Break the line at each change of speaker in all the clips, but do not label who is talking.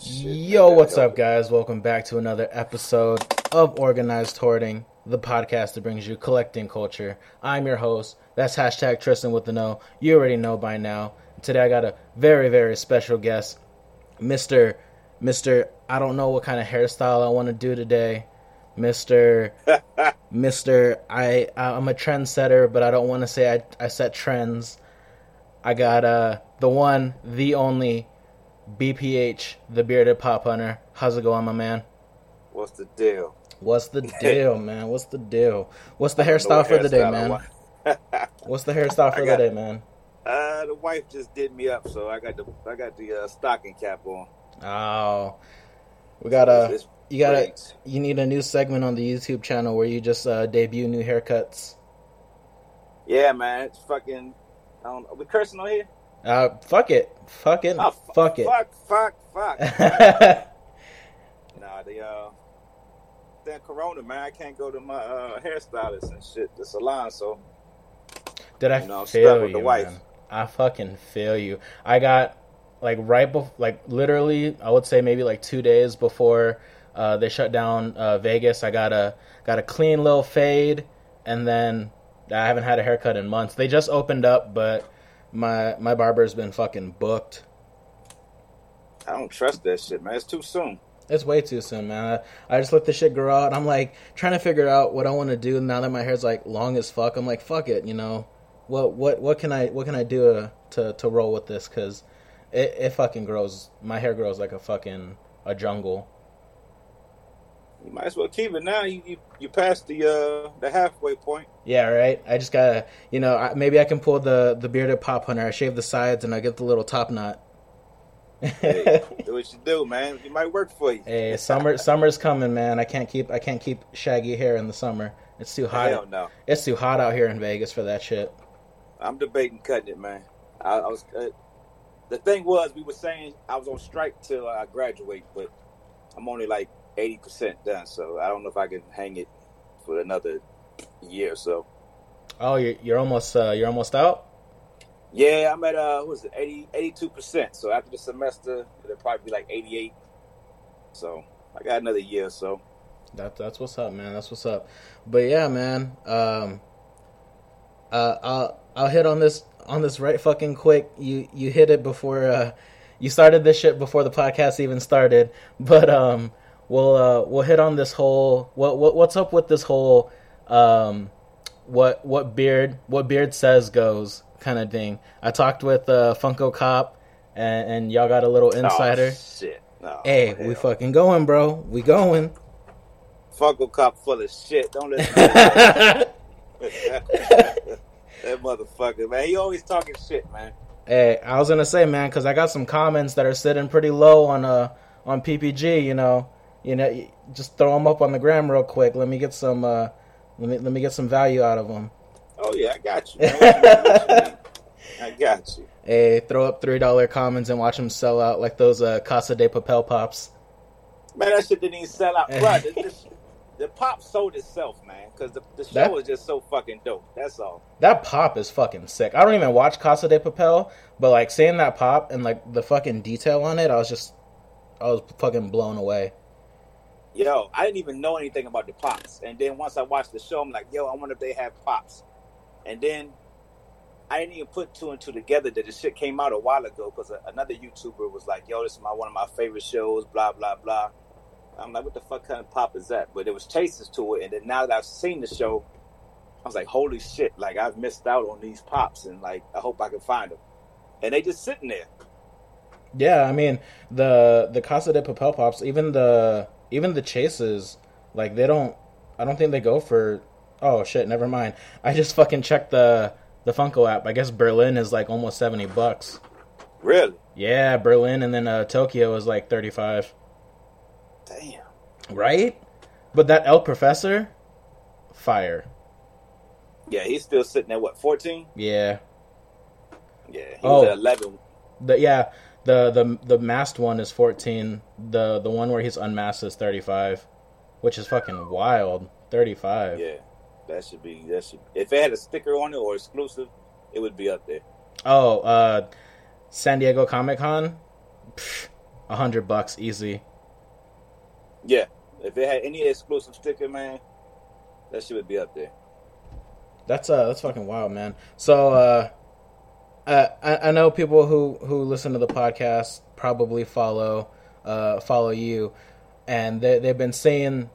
Yo, what's up, guys? Welcome back to another episode of Organized Hoarding, the podcast that brings you collecting culture. I'm your host. That's hashtag Tristan with the No. You already know by now. Today I got a very, very special guest, Mr. Mr. I don't know what kind of hairstyle I want to do today. Mr. Mr. I I'm a trendsetter, but I don't want to say I I set trends. I got uh the one, the only BPH, the bearded pop hunter. How's it going, my man?
What's the deal?
What's the deal, man? What's the deal? What's the hairstyle for the day, man? What's the hairstyle for
got,
the day, man?
Uh, the wife just did me up, so I got the I got the uh, stocking cap on.
Oh, we got a
It's
you got a you need a new segment on the YouTube channel where you just uh, debut new haircuts.
Yeah, man, it's fucking. I don't. Are we cursing on here?
Uh, fuck it, fuck it,
Oh, fu-
fuck it.
Fuck, fuck, fuck. nah, the uh, then Corona, man, I can't go to my uh, hairstylist and shit, the salon. So
Did I
You know, with
you,
the wife.
man? I fucking fail you. I got like right before, like literally, I would say maybe like two days before uh, they shut down uh, Vegas. I got a got a clean little fade, and then I haven't had a haircut in months. They just opened up, but my my barber's been fucking booked.
I don't trust that shit, man. It's too soon.
It's way too soon, man. I, I just let the shit grow out. I'm like trying to figure out what I want to do now that my hair's like long as fuck. I'm like, fuck it, you know. What what what can I what can I do to to, to roll with this? Cause it, it fucking grows. My hair grows like a fucking a jungle.
You might as well keep it now. You you, you passed the uh the halfway point.
Yeah, right. I just gotta, you know, I, maybe I can pull the the bearded pop hunter. I shave the sides and I get the little top knot.
Hey, do what you do, man. It might work for you.
Hey, summer summer's coming, man. I can't keep I can't keep shaggy hair in the summer. It's too hot.
Hell no.
It's too hot out here in Vegas for that shit.
I'm debating cutting it, man. I, I was. Uh, the thing was, we were saying I was on strike till I graduate, but I'm only like eighty percent done. So I don't know if I can hang it for another year or so.
Oh, you're you're almost uh, you're almost out.
Yeah, I'm at uh, what was it, 82 percent. So after the semester, it'll probably be like eighty eight. So I got another year or so.
That that's what's up, man. That's what's up. But yeah, man. Um, uh, I'll I'll hit on this on this right fucking quick. You you hit it before uh, you started this shit before the podcast even started. But um, we'll uh, we'll hit on this whole what what what's up with this whole um, what what beard what beard says goes kind of thing. I talked with uh, Funko Cop, and, and y'all got a little insider.
Oh, shit. No,
hey,
hell.
we fucking going, bro. We going.
Funko Cop full of shit. Don't listen. to that motherfucker, man. He always talking shit, man.
Hey, I was gonna say, man, because I got some comments that are sitting pretty low on uh on PPG. You know, you know, just throw them up on the gram real quick. Let me get some uh let me let me get some value out of them.
Oh yeah, I got you. Man. What you mean, what you mean? I got you.
Hey, throw up three dollar commons and watch them sell out like those uh Casa de Papel pops.
Man, that shit didn't even sell out. Bro, the, pop sold itself, man, because the, the show
That-
is just so fucking dope. That's all.
That pop is fucking sick. I don't even watch Casa de Papel, but like seeing that pop and like the fucking detail on it, I was just I was fucking blown away.
Yo, I didn't even know anything about the pops. And then once I watched the show, I'm like, yo, I wonder if they have pops. And then I didn't even put two and two together that the shit came out a while ago because another YouTuber was like, yo, this is my one of my favorite shows, blah, blah, blah. I'm like, what the fuck kind of pop is that? But there was chases to it. And then now that I've seen the show, I was like, holy shit, like I've missed out on these pops. And like, I hope I can find them. And they just sitting there.
Yeah, I mean the the Casa de Papel pops, even the even the chases, like they don't. I don't think they go for. Oh shit! Never mind. I just fucking checked the the Funko app. I guess Berlin is like almost seventy bucks.
Really?
Yeah, Berlin and then uh, Tokyo is like 35.
Damn.
Right? But that El Professor, fire.
Yeah, he's still sitting at what, 14?
Yeah.
Yeah, he
Oh.
was at 11.
The yeah, the the the masked one is 14. The the one where he's unmasked is 35, which is fucking wild. 35.
Yeah, that should be, that should, if it had a sticker on it or exclusive, it would be up there.
Oh, uh San Diego Comic-Con, a 100 bucks easy.
Yeah, if it had any exclusive sticker, man, that shit would be up there.
That's uh that's fucking wild, man. So uh uh, I, I know people who, who listen to the podcast probably follow uh, follow you, and they they've been seeing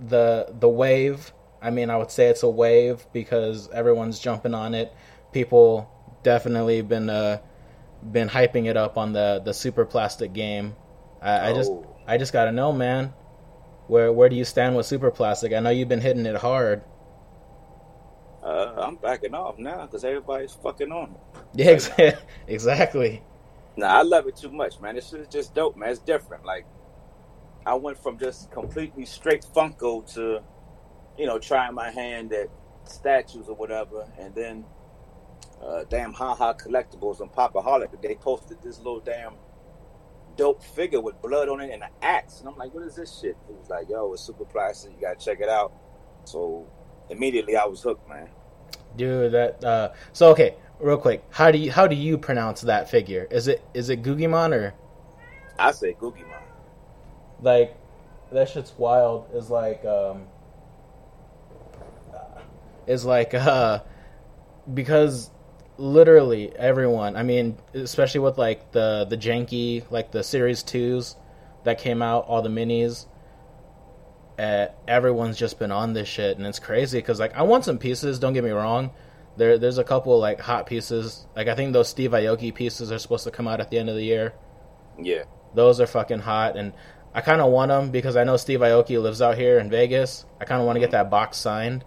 the the wave. I mean, I would say it's a wave because everyone's jumping on it. People definitely been uh, been hyping it up on the the super plastic game. I, I just
Oh.
I just gotta know, man. Where where do you stand with super plastic? I know you've been hitting it hard.
Uh, I'm backing off now because everybody's fucking on it.
Yeah, ex- exactly.
Nah, I love it too much, man. This is just dope, man. It's different. Like, I went from just completely straight Funko to, you know, trying my hand at statues or whatever, and then, uh, damn haha collectibles and Popaholic. They posted this little damn dope figure with blood on it and an axe, and I'm like, what is this shit? It was like, yo, it's super plastic. You gotta check it out. So immediately I was hooked, man.
Dude, that uh so okay, real quick. How do you how do you pronounce that figure? Is it is it Guggimon or
I say Googie Man.
like that shit's wild is like um is like uh because literally everyone, I mean, especially with like the the janky like the series 2s that came out, all the minis uh, everyone's just been on this shit and it's crazy because like i want some pieces don't get me wrong. There there's a couple like hot pieces. Like i think those steve aoki pieces are supposed to come out at the end of the year.
Yeah.
those are fucking hot and i kind of want them because i know steve aoki lives out here in vegas. I kind of want to get that box signed.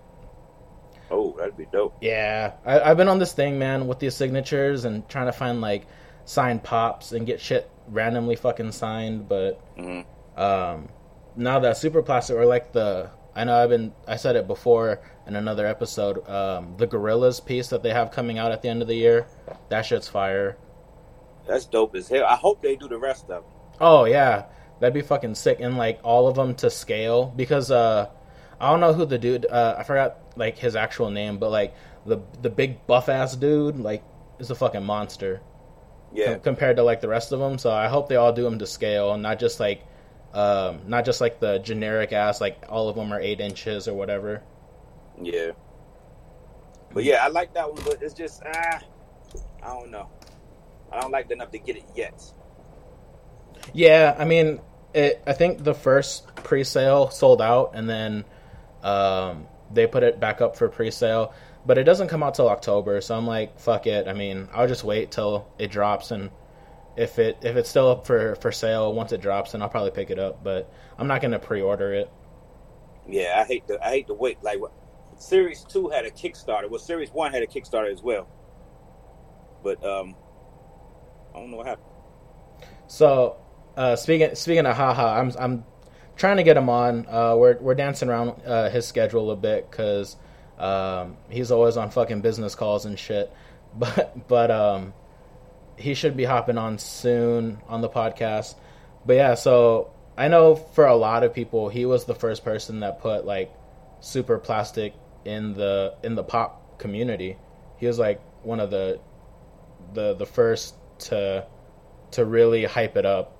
Oh, that'd be dope.
yeah. I, i've been on this thing man with these signatures and trying to find like signed pops and get shit randomly fucking signed but
hmm
um, now that super plastic or like the I know I've been I said it before in another episode. Um, the Gorillaz piece that they have coming out at the end of the year, that shit's fire.
That's dope as hell. I hope they do the rest of them.
Oh yeah, that'd be fucking sick. And like all of them to scale because uh, I don't know who the dude. Uh, I forgot like his actual name, but like the the big buff ass dude like is a fucking monster.
Yeah.
com- compared to like the rest of them. So I hope they all do them to scale, and not just like, um, not just like the generic ass like all of them are eight inches or whatever.
Yeah. But yeah, I like that one, but it's just ah, I don't know. I don't like enough to get it yet.
Yeah, I mean, it, I think the first pre-sale sold out, and then um, they put it back up for pre-sale, but it doesn't come out till October. So I'm like, fuck it. I mean, I'll just wait till it drops, and if it if it's still up for for sale once it drops, then I'll probably pick it up. But I'm not gonna pre-order it.
Yeah, I hate to I hate to wait. Like what Series Two had a Kickstarter. Well, Series One had a Kickstarter as well. But um, I don't know what happened.
So, uh, speaking speaking of haha, I'm I'm trying to get him on. Uh, we're we're dancing around uh, his schedule a bit because um, he's always on fucking business calls and shit. But but um, he should be hopping on soon on the podcast. But yeah, so I know for a lot of people, he was the first person that put like super plastic in the in the pop community. He was like one of the the the first to to really hype it up.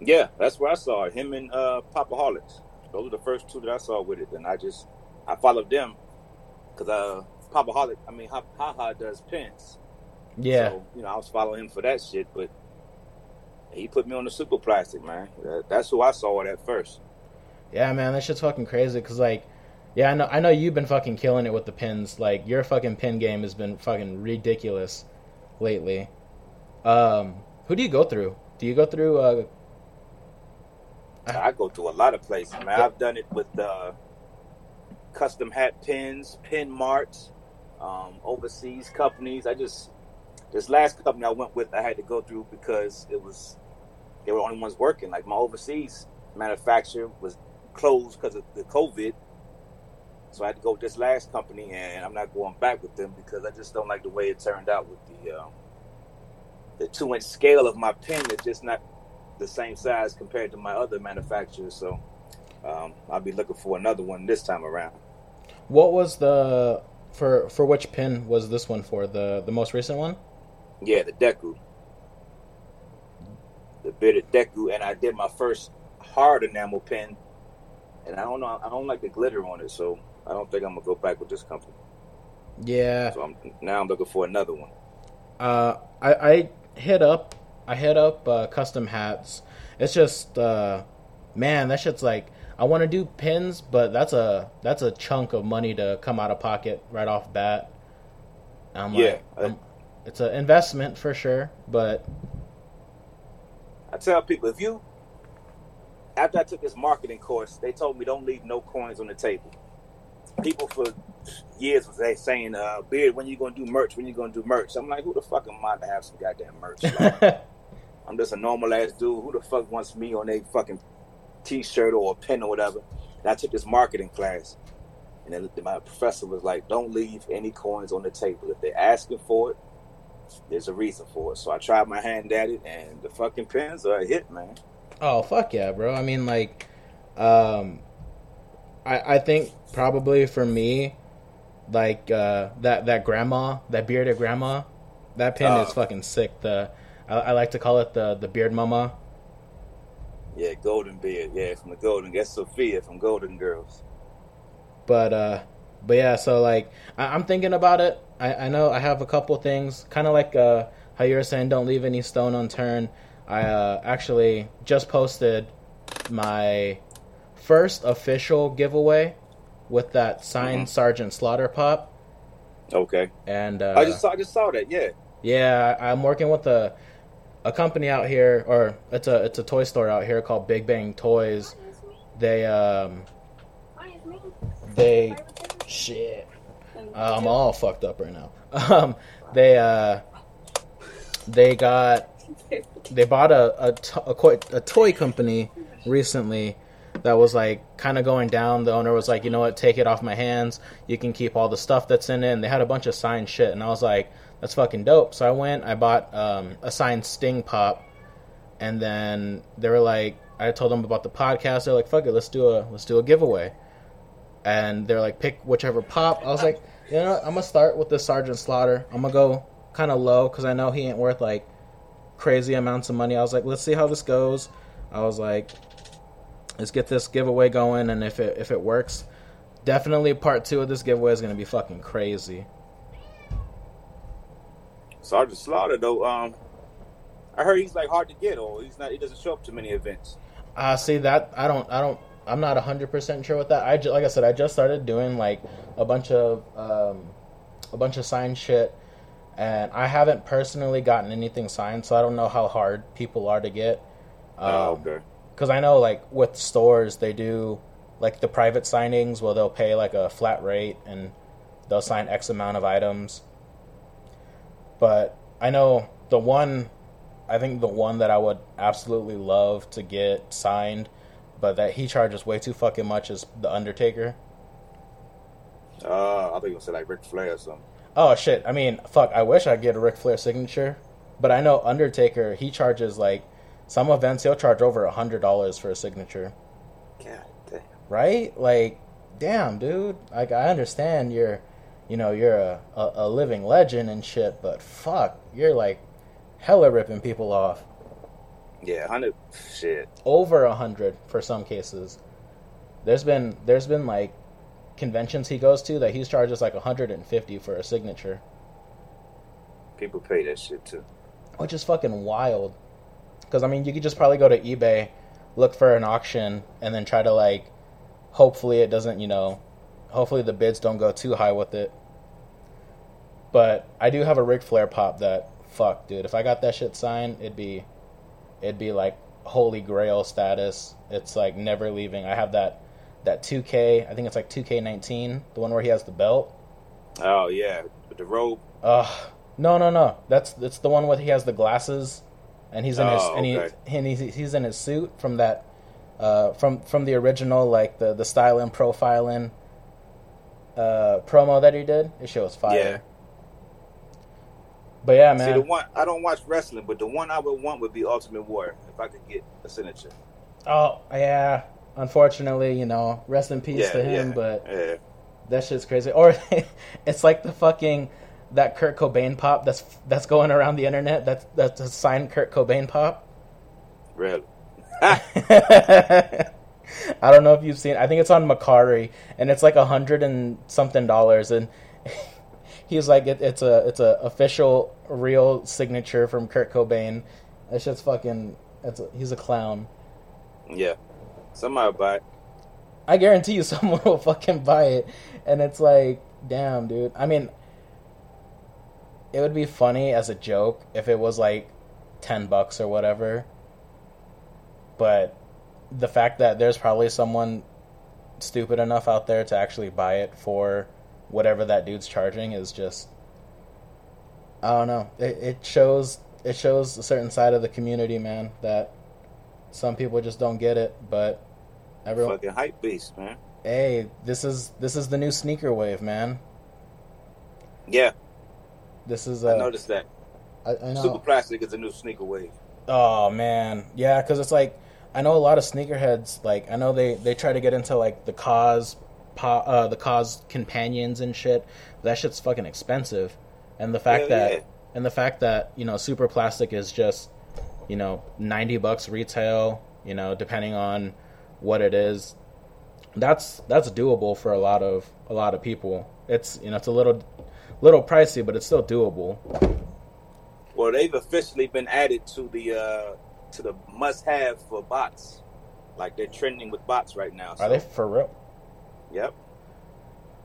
Yeah, that's where I saw. Him and uh, Popaholics. Those were the first two that I saw with it, and I just I followed them because uh, Popaholic. I mean, Ha Ha does pins.
Yeah,
So, you know, I was following him for that shit, but he put me on the super plastic, man. That, that's who I saw it at first.
yeah, man, that shit's fucking crazy. Cause like, yeah, I know, I know you've been fucking killing it with the pins. Like your fucking pin game has been fucking ridiculous lately. Um, who do you go through? Do you go through? Uh,
I go to a lot of places, man. I've done it with uh, custom hat pins, pin marts, um, overseas companies. I just this last company I went with, I had to go through because it was they were the only ones working. Like my overseas manufacturer was closed because of the COVID. So I had to go with this last company, and I'm not going back with them because I just don't like the way it turned out with the um, the two inch scale of my pen. It's just not the same size compared to my other manufacturers. So um, I'll be looking for another one this time around.
What was the for for which pin was this one for? The the most recent one?
Yeah, the Deku. The bitted Deku, and I did my first hard enamel pen, and I don't know, I don't like the glitter on it, so I don't think I'm gonna go back with this company.
Yeah.
So I'm, now I'm looking for another one.
Uh, I I hit up I hit up uh, custom hats. It's just uh, man, that shit's like I want to do pins, but that's a that's a chunk of money to come out of pocket right off bat. I'm
Yeah,
like, I'm- it's an investment for sure, but
I tell people if you after I took this marketing course, they told me don't leave no coins on the table. People for years was they saying, uh, Beard, when you gonna do merch? When you gonna do merch? I'm like, who the fuck am I to have some goddamn merch? Like, I'm just a normal ass dude. Who the fuck wants me on a fucking t-shirt or a pen or whatever? And I took this marketing class, and then my professor was like, "Don't leave any coins on the table. If they're asking for it, there's a reason for it." So I tried my hand at it, and the fucking pens are a hit, man.
Oh fuck yeah, bro! I mean, like, um, I I think probably for me, like uh, that that grandma, that bearded grandma, that pin
Oh.
is fucking sick. The I, I like to call it the the beard mama.
Yeah, Golden Beard. Yeah, from the Golden. That's Sophia from Golden Girls.
But uh, but yeah, so like I, I'm thinking about it. I, I know I have a couple things, kind of like uh, how you were saying, don't leave any stone unturned. I uh, actually just posted my first official giveaway with that signed
Mhm.
Sergeant Slaughter pop,
Okay.
and uh,
I just saw. I just saw that. Yeah.
yeah, I- I'm working with a a company out here, or it's a it's a toy store out here called Big Bang Toys. They um they shit. Uh, I'm all fucked up right now. Um, they uh, they got they bought a a, to- a, co- a toy company recently that was like kind of going down. The owner was like, you know what, take it off my hands. You can keep all the stuff that's in it. And they had a bunch of signed shit, and I was like, that's fucking dope. So I went, I bought um, a signed Sting pop, and then they were like, I told them about the podcast. They're like, fuck it, let's do a let's do a giveaway and they're like pick whichever pop. I was like, you know? I'm gonna start with the Sergeant Slaughter. I'm gonna go kind of low because I know he ain't worth like crazy amounts of money. I was like, let's see how this goes. I was like, let's get this giveaway going, and if it if it works, definitely part two of this giveaway is gonna be fucking crazy.
Sergeant Slaughter though. Um, I heard he's like hard to get, or he's not. He doesn't show up to many events.
Uh, see that I don't I don't I'm not hundred percent sure with that. I like I said I just started doing like a bunch of um, a bunch of signed shit, and I haven't personally gotten anything signed, so I don't know how hard people are to get.
oh,
Um,
okay.
Because I know like with stores they do like the private signings where they'll pay like a flat rate and they'll sign X amount of items. But I know the one, I think the one that I would absolutely love to get signed, but that he charges way too fucking much as the Undertaker.
Uh, I think you gonna say like Ric Flair or something.
Oh shit! I mean, fuck. I wish I could get a Ric Flair signature, but I know Undertaker. He charges like some events. He'll charge over a hundred dollars for a signature.
God damn.
right? Like, damn, dude. Like, I understand you're, you know, you're a, a, a living legend and shit, but fuck, you're like hella ripping people off.
Yeah, hundred shit.
Over a hundred for some cases. There's been there's been like conventions he goes to that he charges like 150 for a signature,
People pay that shit too.
which is fucking wild. Because I mean, you could just probably go to eBay, look for an auction, and then try to like, hopefully it doesn't, you know, hopefully the bids don't go too high with it. But I do have a Ric Flair pop that fuck, dude. If I got that shit signed, it'd be, it'd be like holy grail status. It's like never leaving. I have that, that 2K. I think it's like 2K19, the one where he has the belt.
Oh yeah, the robe.
Ugh, No, no, no. That's that's the one where he has the glasses, and he's in his
Oh,
and, he, and he's he's in his suit from that, uh, from from the original like the the styling profiling, uh, promo that he did. It shows fire. But yeah,
See,
man.
the one I don't watch wrestling, but the one I would want would be Ultimate Warrior if I could get a signature.
Oh yeah. Unfortunately, you know, rest in peace
Yeah,
to him.
yeah,
But
yeah.
that shit's crazy. Or it's like the fucking that Kurt Cobain pop that's that's going around the internet. That's that's a signed Kurt Cobain pop.
really.
I don't know if you've seen. I think it's on Mercari, and it's like a hundred and something dollars, and he's like, it, it's a it's a official real signature from Kurt Cobain. That shit's fucking. It's a, he's a clown.
Yeah. Somebody will buy it.
I guarantee you, someone will fucking buy it, and it's like, damn, dude. I mean, it would be funny as a joke if it was like ten bucks or whatever. But the fact that there's probably someone stupid enough out there to actually buy it for whatever that dude's charging is just I don't know. It, it shows it shows a certain side of the community, man, that some people just don't get it, but everyone
Fucking hype beast, man.
Hey, this is this is the new sneaker wave, man.
Yeah,
This is uh,
I noticed that.
I, I know.
Super plastic is a new sneaker wave.
Oh man, yeah, because it's like I know a lot of sneakerheads. Like I know they they try to get into like the KAWS, po- uh, the KAWS companions and shit. That shit's fucking expensive, and the fact
Hell
that
yeah.
and the fact that you know super plastic is just you know ninety bucks retail. You know, depending on what it is, that's that's doable for a lot of a lot of people. It's you know it's a little little pricey, but it's still doable.
Well, they've officially been added to the uh to the must-have for bots. Like they're trending with bots right now.
Are they for real?
Yep.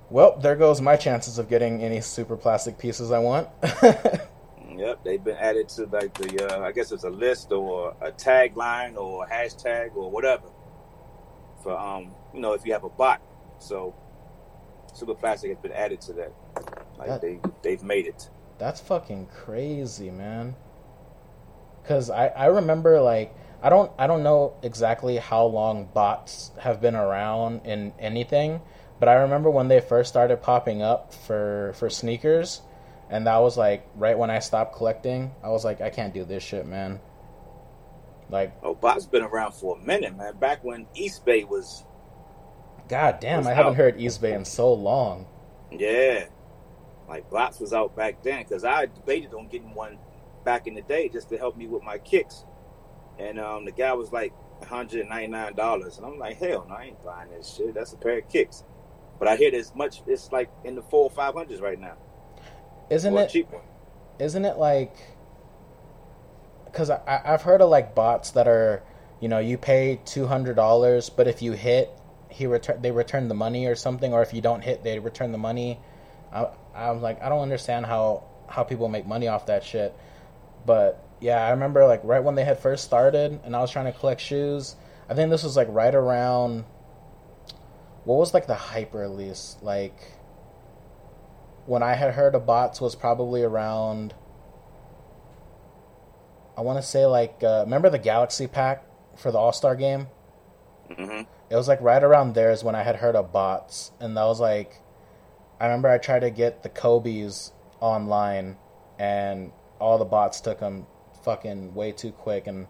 Well, there goes my chances of getting any super plastic pieces I want.
Yep, they've been added to like the uh, I guess it's a list or a tagline or a hashtag or whatever for um you know if you have a bot. So Super Plastic has been added to that. Like
That-
they they've made it.
That's fucking crazy, man. Cause I, I remember like I don't I don't know exactly how long bots have been around in anything, but I remember when they first started popping up for for sneakers, and that was like right when I stopped collecting. I was like, I can't do this shit, man. Like,
Oh, bots been around for a minute, man. Back when Eastbay was
god damn,
Was
I haven't heard Eastbay in so long.
yeah, like bots was out back then because I debated on getting one back in the day just to help me with my kicks, and um the guy was like. $199 and I'm like hell no I ain't buying this shit. That's a pair of kicks. But I hear there's much it's like in the four or five hundreds right now.
Isn't it
cheap one.
isn't it like because I, i've heard of like bots that are you know you pay $200 but if you hit he return they return the money or something or if you don't hit they return the money. I, i'm like i don't understand how how people make money off that shit. But yeah i remember like right when they had first started and i was trying to collect shoes i think this was like right around what was like the hype release like when I had heard of bots was probably around. I want to say like uh, remember the Galaxy Pack for the All Star game.
hmm
It was like right around there is when I had heard of bots, and that was like, I remember I tried to get the Kobe's online, and all the bots took them fucking way too quick, and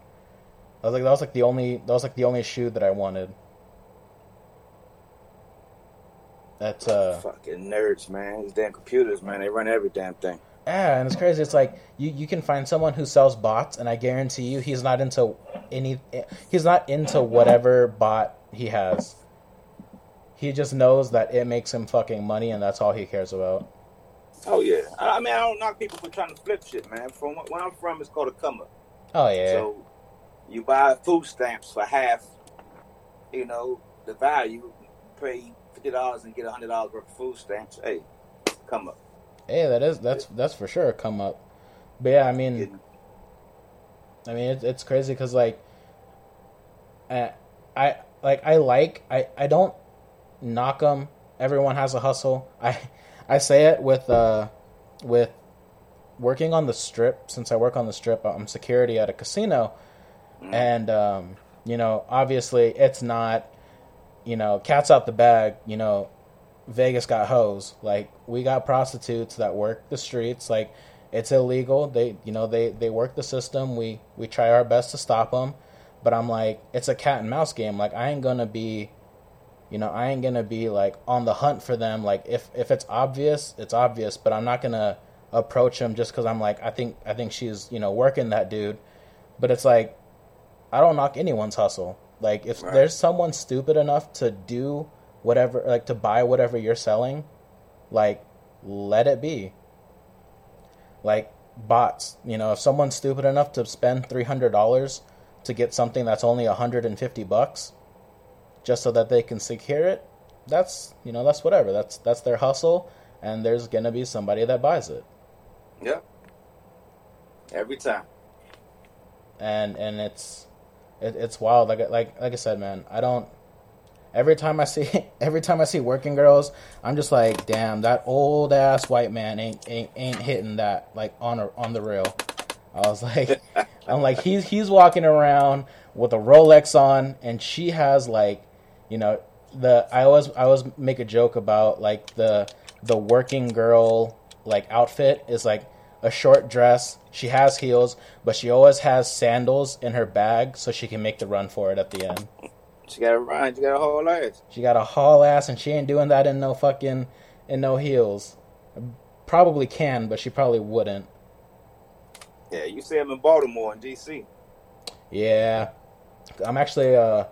I was like, that was like the only that was like the only shoe that I wanted. That's uh.
Fucking nerds, man. These damn computers, man. They run every damn thing.
Yeah, and it's crazy. It's like you, you can find someone who sells bots, and I guarantee you, he's not into any. He's not into whatever bot he has. He just knows that it makes him fucking money, and that's all he cares about.
Oh yeah. I mean, I don't knock people for trying to flip shit, man. From where I'm from, it's called a come up.
Oh yeah,
So you buy food stamps for half, you know, the value. Pay fifty dollars and get hundred dollars worth of food stamps. Hey, come up.
Yeah, that is that's that's for sure a come up. But yeah, I mean, I mean, it, it's crazy because like, I, I like I like I I don't knock them. Everyone has a hustle. I I say it with uh with working on the strip. Since I work on the strip, I'm security at a casino, mm. and um, you know, obviously, it's not, you know, cats out the bag. You know, Vegas got hoes. Like we got prostitutes that work the streets. Like it's illegal. They, you know, they they work the system. We we try our best to stop them, but I'm like, it's a cat and mouse game. Like I ain't gonna be you know i ain't gonna be like on the hunt for them. Like if if it's obvious it's obvious but i'm not gonna approach him just because i'm like i think i think she's you know working that dude. But it's like i don't knock anyone's hustle. Like if right. there's someone stupid enough to do whatever like to buy whatever you're selling like let it be. Like bots you know if someone's stupid enough to spend $300 to get something that's only 150 bucks just so that they can secure it, that's you know that's whatever. That's that's their hustle, and there's gonna be somebody that buys it.
Yeah. Every time.
And and it's it, it's wild. Like like like I said, man, I don't. Every time I see every time I see working girls, I'm just like, damn, that old ass white man ain't ain't ain't hitting that like on a, on the rail. I was like, I'm like he's he's walking around with a Rolex on, and she has like you know the I always I always make a joke about like the the working girl like outfit is like a short dress. She has heels, but she always has sandals in her bag so she can make the run for it at the end.
She got a run. She got a whole ass.
She got a haul ass, and she ain't doing that in no fucking in no heels. Probably can, but she probably wouldn't.
Yeah, you see him in Baltimore in D.C.
Yeah, I'm actually uh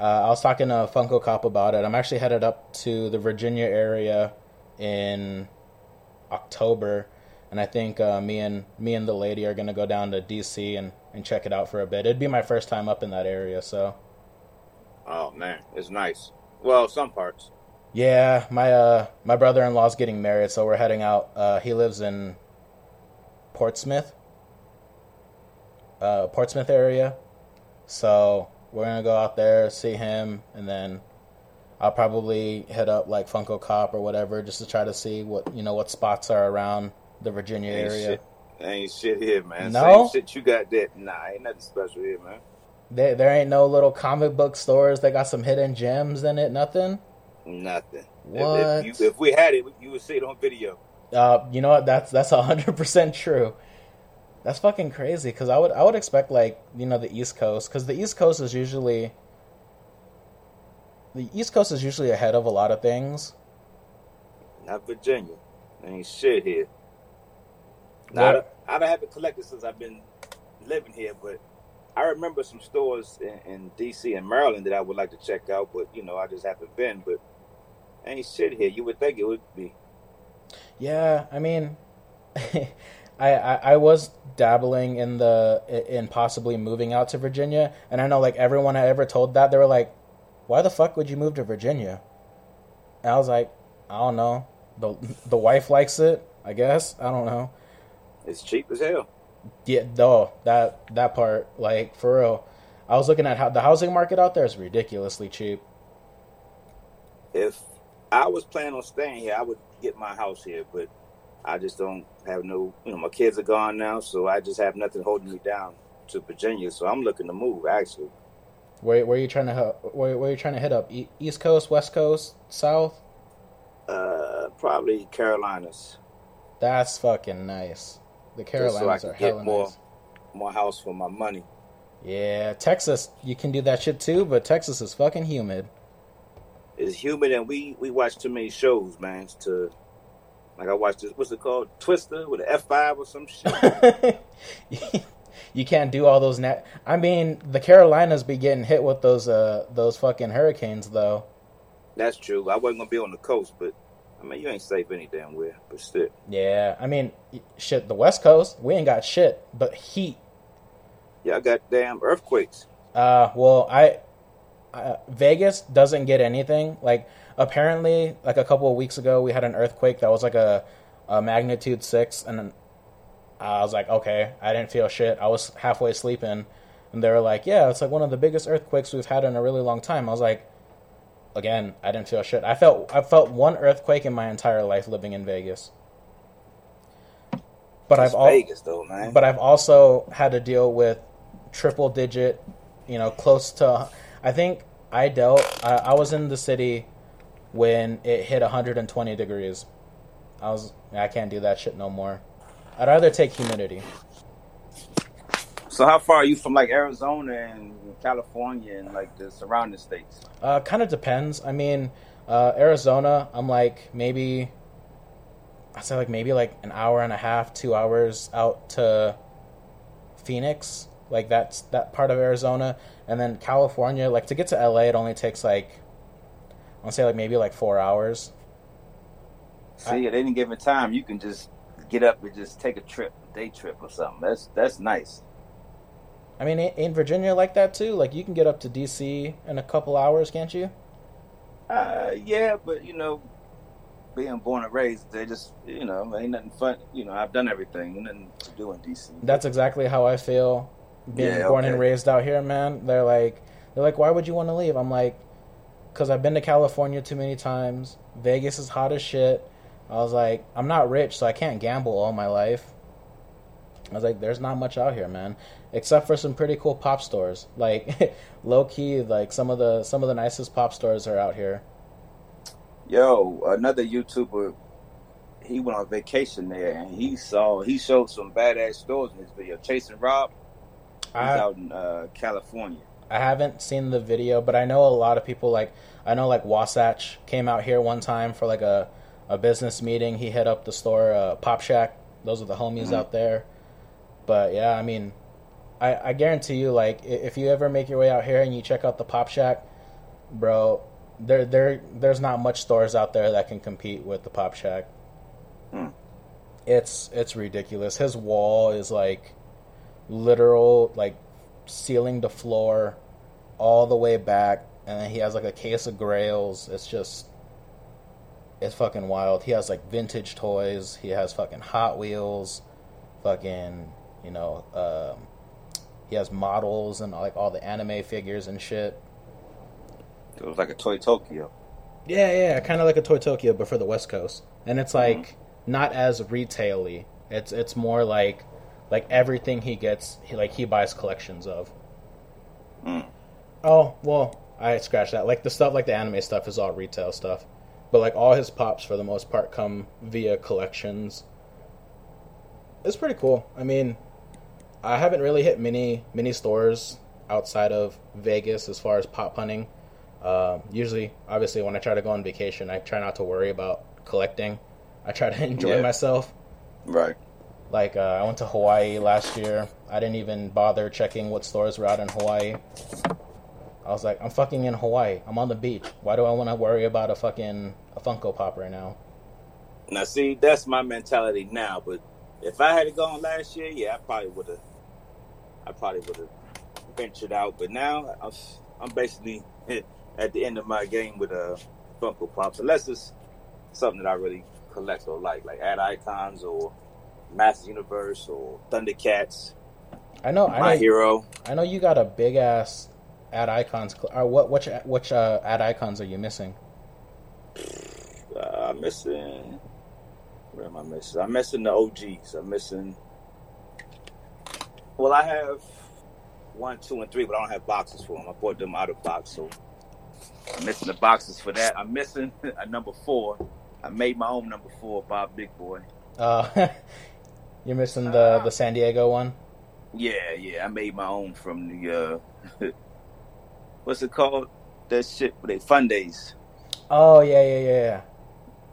uh, I was talking to Funko Cop about it. I'm actually headed up to the Virginia area in October, and I think uh, me and me and the lady are gonna go down to DC and, and check it out for a bit. It'd be my first time up in that area, so.
Oh man, it's nice. Well, some parts.
Yeah, my uh my brother in law's getting married, so we're heading out. Uh, he lives in Portsmouth, uh, Portsmouth area, so we're gonna go out there, see him, and then I'll probably hit up like Funko Cop or whatever just to try to see what you know what spots are around the Virginia
ain't
area.
Shit, ain't shit here, man. No Same shit you got that. Nah, ain't nothing special here, man.
There, there ain't no little comic book stores that got some hidden gems in it. Nothing.
Nothing.
What?
If, if, you, if we had it, you would see it on video.
Uh, you know what? That's that's hundred percent true. That's fucking crazy because I would I would expect like you know the East Coast because the East Coast is usually the East Coast is usually ahead of a lot of things.
Not Virginia, ain't shit here. Now, I, I haven't collected since I've been living here, but I remember some stores in, in D.C. and Maryland that I would like to check out, but you know I just haven't been. But ain't shit here. You would think it would be.
Yeah, I mean. I, I, I was dabbling in the in possibly moving out to Virginia, and I know like everyone I ever told that they were like, "Why the fuck would you move to Virginia?" And I was like, "I don't know. the The wife likes it, I guess. I don't know.
It's cheap as hell."
Yeah, though that that part, like for real, I was looking at how the housing market out there is ridiculously cheap.
If I was planning on staying here, I would get my house here, but I just don't have no, you know, my kids are gone now, so I just have nothing holding me down to Virginia. So I'm looking to move actually.
Where where are you trying to where where are you trying to hit up? East Coast, West Coast, South?
Uh, probably Carolinas.
That's fucking nice. The Carolinas so are hella
more,
nice.
More house for my money.
Yeah, Texas, you can do that shit too, but Texas is fucking humid.
It's humid, and we we watch too many shows, man, to like I watched this, what's it called, Twister with an F five or some shit.
you can't do all those net. I mean, the Carolinas be getting hit with those uh those fucking hurricanes though.
That's true. I wasn't gonna be on the coast, but I mean, you ain't safe any damn where. But still.
Yeah, I mean, shit. The West Coast, we ain't got shit but heat.
Yeah, I got damn earthquakes.
Uh, well, I uh, Vegas doesn't get anything. Like apparently, like a couple of weeks ago, we had an earthquake that was like a, a magnitude six, and I was like, okay, I didn't feel shit. I was halfway sleeping, and they were like, yeah, it's like one of the biggest earthquakes we've had in a really long time. I was like, again, I didn't feel shit. I felt I felt one earthquake in my entire life living in Vegas. But I've al-
Vegas though, man.
but I've also had to deal with triple digit, you know, close to. I think I dealt. I, I was in the city when it hit 120 degrees. I was. I can't do that shit no more. I'd rather take humidity.
so how far are you from like Arizona and California and like the surrounding states?
Uh, kind of depends. I mean, uh, Arizona, I'm like maybe, I'd say like maybe like an hour and a half, two hours out to Phoenix. Like that's that part of Arizona, and then California. Like to get to LA, it only takes like, I want to say like maybe like four hours.
See, at any given time, you can just get up and just take a trip, a day trip or something. That's that's nice.
I mean, in Virginia like that too? Like you can get up to DC in a couple hours, can't you?
Uh, yeah, but you know, being born and raised, they just you know ain't nothing fun. You know, I've done everything, nothing to do in DC.
That's exactly how I feel being
Yeah,
born
okay.
and raised out here, man. They're like, they're like, why would you want to leave? I'm like, because I've been to California too many times. Vegas is hot as shit. I was like, I'm not rich, so I can't gamble all my life. I was like, there's not much out here, man, except for some pretty cool pop stores. Like, low key, like some of the some of the nicest pop stores are out here.
Yo, another YouTuber, he went on vacation there and he saw he showed some badass stores in his video. Chasing Rob, he's
I,
out in uh, California.
I haven't seen the video, but I know a lot of people like I know like Wasatch came out here one time for like a, a business meeting. He hit up the store uh, Pop Shack. Those are the homies
Mhm.
out there. But yeah, I mean, I, I guarantee you, like if you ever make your way out here and you check out the Pop Shack, bro, there there there's not much stores out there that can compete with the Pop Shack.
Hmm.
It's it's ridiculous. His wall is like literal like ceiling to floor all the way back and then he has like a case of grails. It's just it's fucking wild. He has like vintage toys. He has fucking hot wheels. Fucking you know um, he has models and like all the anime figures and shit.
It was like a Toy Tokyo.
yeah yeah kind of like a toy tokyo but for the west coast. And it's like not as retail-y. It's it's more like like everything he gets he like he buys collections of
Mm.
Oh well, I scratched that. Like the stuff, like the anime stuff, is all retail stuff, but like all his pops for the most part come via collections. It's pretty cool. I mean, I haven't really hit many many stores outside of Vegas as far as pop hunting. Um, usually, obviously, when I try to go on vacation, I try not to worry about collecting. I try to enjoy
Yeah.
myself.
Right.
Like uh, I went to Hawaii last year. I didn't even bother checking what stores were out in Hawaii. I was like, I'm fucking in Hawaii. I'm on the beach. Why do I want to worry about a fucking a Funko Pop right now?
Now, see, that's my mentality now. But if I had gone last year, yeah, I probably would have. I probably would have ventured out. But now, I'm, I'm basically at the end of my game with uh, Funko Pops, unless it's something that I really collect or like, like Ad Icons or Masters Universe or Thundercats,
I know,
My
I know,
Hero.
I know. You got a big ass ad icons. cl- Or what? Which which uh, ad icons are you missing?
Uh, I'm missing. Where am I missing? I'm missing the OGs. I'm missing. Well, I have one, two, and three, but I don't have boxes for them. I bought them out of box, so I'm missing the boxes for that. I'm missing a number four. I made my own number four, Bob Big Boy.
Uh, you're missing the the San Diego one.
Yeah, yeah, I made my own from the uh, what's it called? That shit, they fun days.
Oh yeah, yeah, yeah, yeah.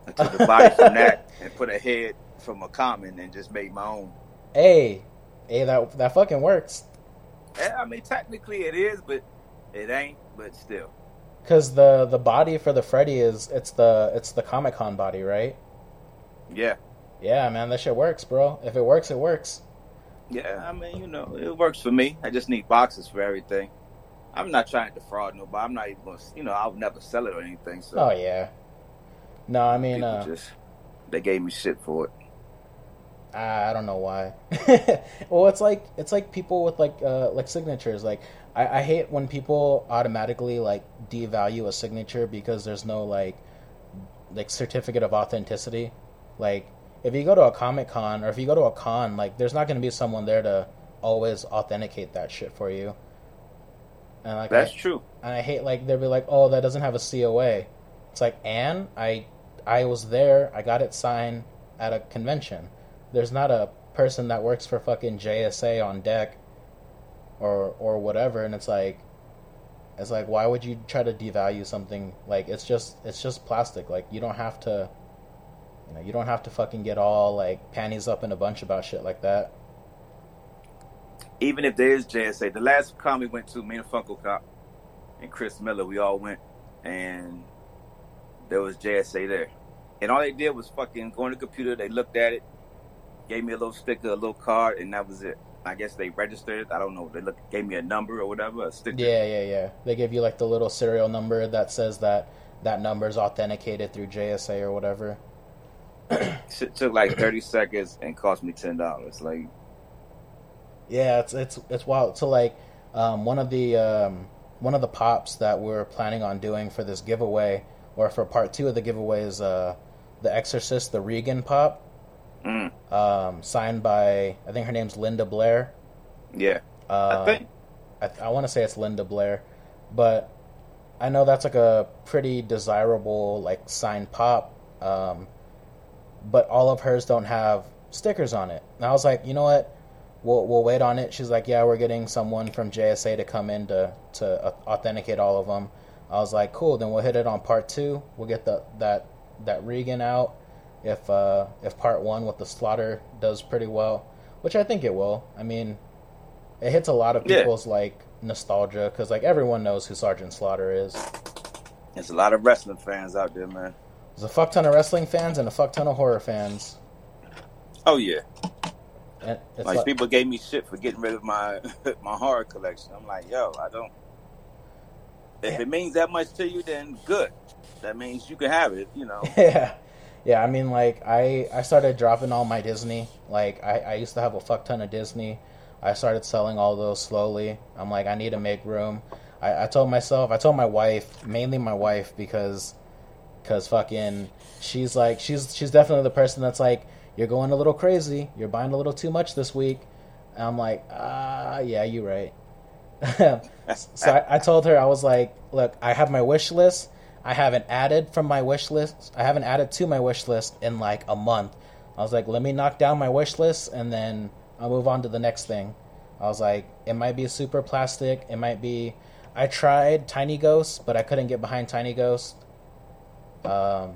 I took the body from that and put a head from a common and just made my own.
Hey, hey, that that fucking works.
Yeah, I mean, technically it is, but it ain't. But still,
Cause the the body for the Freddy is it's the it's the Comic Con body, right?
yeah,
Yeah, man, that shit works, bro. If it works, it works.
yeah. I mean, you know, it works for me. I just need boxes for everything. I'm not trying to defraud nobody. I'm not even going. to You know, I'll never sell it or anything. So
Oh yeah. No, I mean, uh,
just they gave me shit for it.
I I don't know why. well, it's like it's like people with like uh, like signatures. Like I, I hate when people automatically like devalue a signature because there's no like like certificate of authenticity. Like if you go to a comic con or if you go to a con, like there's not going to be someone there to always authenticate that shit for you. And like
That's
I,
true.
And I hate like they'll be like, oh, that doesn't have a COA. It's like, and I, I was there. I got it signed at a convention. There's not a person that works for fucking JSA on deck, or or whatever. And it's like, it's like, why would you try to devalue something? Like it's just it's just plastic. Like you don't have to, you know, you don't have to fucking get all like panties up in a bunch about shit like that.
Even if there is JSA, the last con we went to, me and Funko Cop and Chris Miller, we all went, and there was JSA there, and all they did was fucking go on the computer. They looked at it, gave me a little sticker, a little card, and that was it. I guess they registered. I don't know. They looked, gave me a number or whatever, a sticker.
Yeah, yeah, yeah. They give you like the little serial number that says that that number is authenticated through JSA or whatever.
Shit took like thirty seconds and cost me ten dollars. Like,
Yeah, it's it's it's wild. So like, um, one of the um, one of the pops that we're planning on doing for this giveaway, or for part two of the giveaway, is uh, the Exorcist, the Regan pop,
mm,
um, signed by I think her name's Linda Blair.
yeah,
Uh,
I think.
I, I want to say it's Linda Blair, but I know that's like a pretty desirable like signed pop. Um, but all of hers don't have stickers on it. And I was like, you know what? We'll we'll wait on it. She's like, yeah, we're getting someone from JSA to come in to to authenticate all of them. I was like, cool. Then we'll hit it on part two. We'll get the that that Regan out. If uh, if part one with the slaughter does pretty well, which I think it will. I mean, it hits a lot of
Yeah.
people's like nostalgia because like everyone knows who Sergeant Slaughter is.
There's a lot of wrestling fans out there, man.
There's a fuck ton of wrestling fans and a fuck ton of horror fans.
Oh yeah, like,
like,
people gave me shit for getting rid of my my horror collection. I'm like, yo, I don't. If
Yeah.
it means that much to you, then good. That means you can have it. You know.
yeah, yeah. I mean, like I I started dropping all my Disney. Like I I used to have a fuck ton of Disney. I started selling all those slowly. I'm like, I need to make room. I, I told myself, I told my wife, mainly my wife, because because fucking she's like she's she's definitely the person that's like you're going a little crazy. You're buying a little too much this week. And i'm like ah yeah you're right. So I, I told her i was like look i have my wish list. I haven't added from my wish list. I haven't added to my wish list in like a month. I was like let me knock down my wish list and then i'll move on to the next thing. I was like it might be super plastic. It might be i tried tiny ghosts but i couldn't get behind tiny ghost um,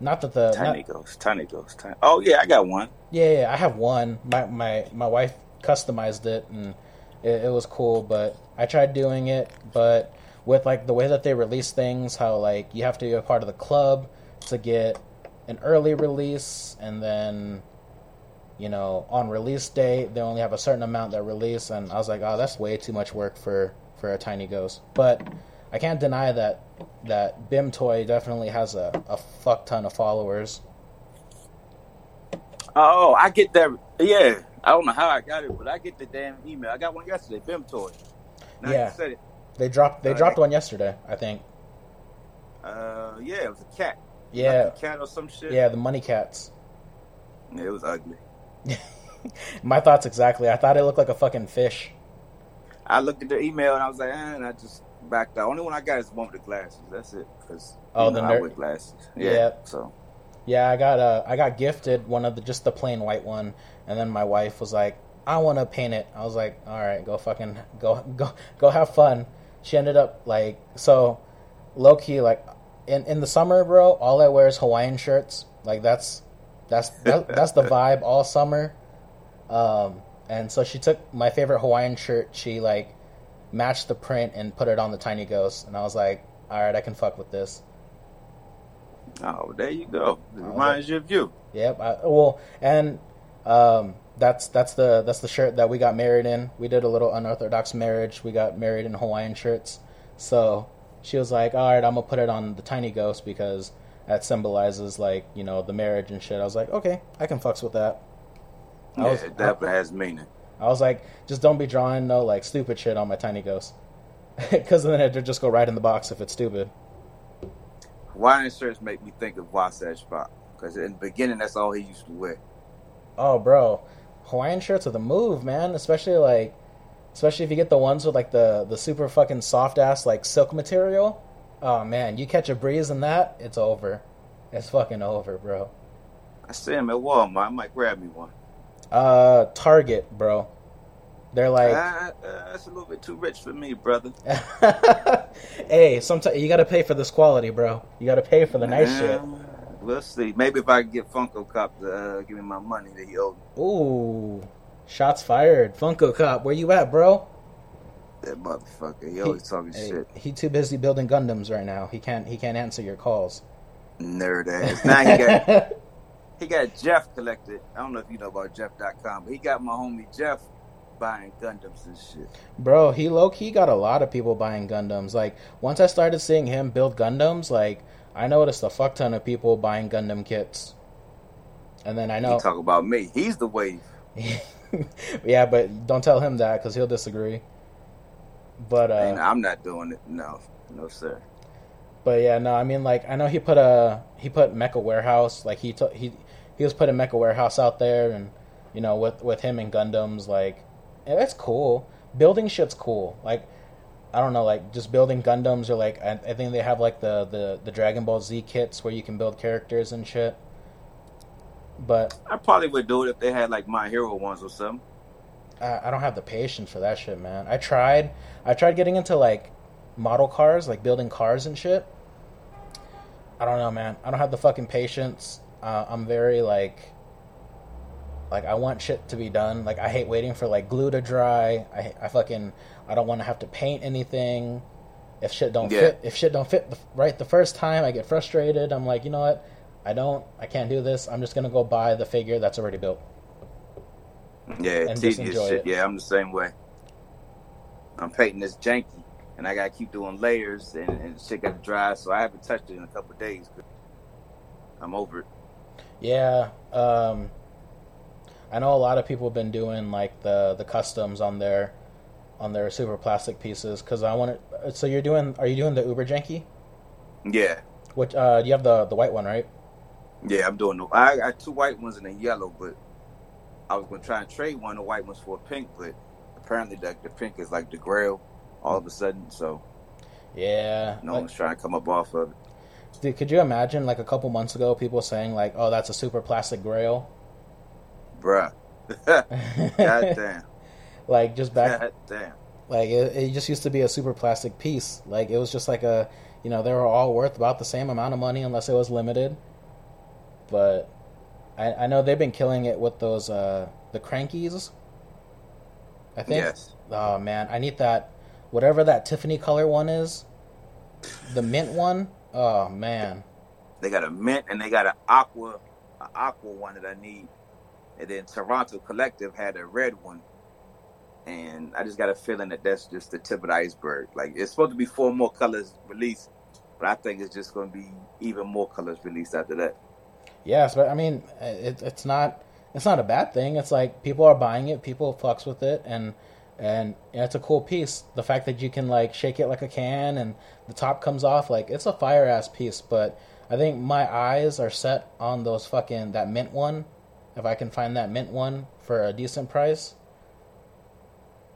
not that the
Tiny
not-
ghost, tiny ghost, tiny. Oh yeah, I got one.
yeah, yeah, I have one. My my my wife customized it and it, it was cool, but I tried doing it, but with like the way that they release things, how like you have to be a part of the club to get an early release, and then you know on release day they only have a certain amount that release, and I was like, oh, that's way too much work for for a tiny ghost. But I can't deny that that Bimtoy definitely has a, a fuck ton of followers.
Oh, I get that. Yeah, I don't know how I got it, but I get the damn email. I got one yesterday. Bimtoy. Now
Yeah.
said it.
They dropped they
Uh,
dropped one yesterday, I think.
Uh, yeah, it was a cat.
Yeah,
Lucky cat or some shit.
yeah, the money cats.
Yeah, it was ugly.
My thoughts exactly. I thought it looked like a fucking fish.
I looked at the email and I was like, eh, and I just backed out. Only one I got is the one with the glasses. That's it. Cause
Oh,
you
the
know, I wear glasses. Yeah.
Yeah.
So
Yeah, I got uh, I got gifted one of the just the plain white one, and then my wife was like, "I want to paint it." I was like, "All right, go fucking go go go have fun." She ended up like so low key like in in the summer, bro. All I wear is Hawaiian shirts. Like that's that's that, that's the vibe all summer. Um, and so she took my favorite Hawaiian shirt. She like matched the print and put it on the tiny ghost, and I was like, "All right, I can fuck with this."
oh, there you go. It reminds you of you.
Yep. I, well, and um, that's that's the that's the shirt that we got married in. We did a little unorthodox marriage. We got married in Hawaiian shirts. So she was like, "All right, I'm gonna put it on the tiny ghost because that symbolizes like you know the marriage and shit." I was like, "Okay, I can fucks with that." I
Yeah,
was-
it definitely has meaning.
I was like, "Just don't be drawing no like stupid shit on my tiny ghost." Because then it'd just go right in the box if it's stupid.
Hawaiian shirts make me think of Wasatch Spot Because in the beginning, that's all he used to wear.
Oh, bro, Hawaiian shirts are the move, man. Especially like, especially if you get the ones with like the the super fucking soft ass like silk material. Oh man, you catch a breeze in that, it's over. It's fucking over, bro.
I see him at Walmart. I might grab me one.
Uh, Target, bro. They're like,
Ah, uh, that's a little bit too rich for me, brother.
hey, sometimes you gotta pay for this quality, bro. You gotta pay for the nice shit.
Uh, We'll see. Maybe if I can get Funko Cop to uh, give me my money that he owed me.
Ooh, shots fired. Funko Cop, where you at, bro?
That motherfucker. He always talking
Hey,
shit.
he too busy building Gundams right now. He can't he can't answer your calls.
Nerd ass. Now he got he got Jeff collected. I don't know if you know about Jeff.com, but he got my homie Jeff buying Gundams and shit.
Bro, he low key got a lot of people buying Gundams. Like once I started seeing him build Gundams, like I noticed a fuck ton of people buying Gundam kits. And then I know,
He talk about me. He's the wave.
yeah, but don't tell him that because he'll disagree. But uh,
and I'm not doing it. No, no sir.
But yeah, no, I mean like I know he put a he put Mecha Warehouse like he took he he was putting Mecha Warehouse out there and you know with with him and Gundams like yeah, that's cool. Building shit's cool. Like I don't know, like just building Gundams or like I, I think they have like the, the the Dragon Ball Z kits where you can build characters and shit. But
I probably would do it if they had like my hero ones or something.
I, I don't have the patience for that shit, man. I tried I tried getting into like model cars, like building cars and shit. I don't know, man. I don't have the fucking patience. Uh, I'm very like, like I want shit to be done. Like I hate waiting for like glue to dry. I I fucking I don't want to have to paint anything. If shit don't
Yeah.
fit, if shit don't fit the, right the first time, I get frustrated. I'm like, you know what? I don't. I can't do this. I'm just gonna go buy the figure that's already built.
Yeah,
And just
tedious
enjoy
shit.
it.
Yeah, I'm the same way. I'm painting this janky, and I gotta keep doing layers, and, and shit got to dry, so I haven't touched it in a couple of days. 'cause I'm over it.
Yeah, um, I know a lot of people have been doing like the the customs on their on their super plastic pieces because I want to. So you're doing? Are you doing the Uber Janky?
Yeah,
Which uh, you have the the white one, right?
yeah, I'm doing. The, I got two white ones and a yellow, but I was gonna try and trade one of the white ones for a pink, but apparently the, the pink is like the grail all of a sudden, so
Yeah.
no
like-
one's trying to come up off of it.
Dude, could you imagine like a couple months ago, people saying like, "Oh, that's a super plastic Grail."
Bruh. God damn.
like just back
God damn.
Like it, it just used to be a super plastic piece. Like it was just like a, you know, they were all worth about the same amount of money unless it was limited. But I, I know they've been killing it with those uh the Krankies. I think.
Yes.
Oh man, I need that. Whatever that Tiffany color one is, the mint one. Oh man.
They got a mint and they got an aqua, an aqua one that I need. And then Toronto Collective had a red one. And I just got a feeling that that's just the tip of the iceberg. Like it's supposed to be four more colors released, but I think it's just going to be even more colors released after that.
Yes, but I mean, it, it's not it's not a bad thing. It's like people are buying it, people fucks with it, and and it's a cool piece. The fact that you can like shake it like a can and the top comes off, like it's a fire ass piece. But I think my eyes are set on those fucking that mint one. If I can find that mint one for a decent price,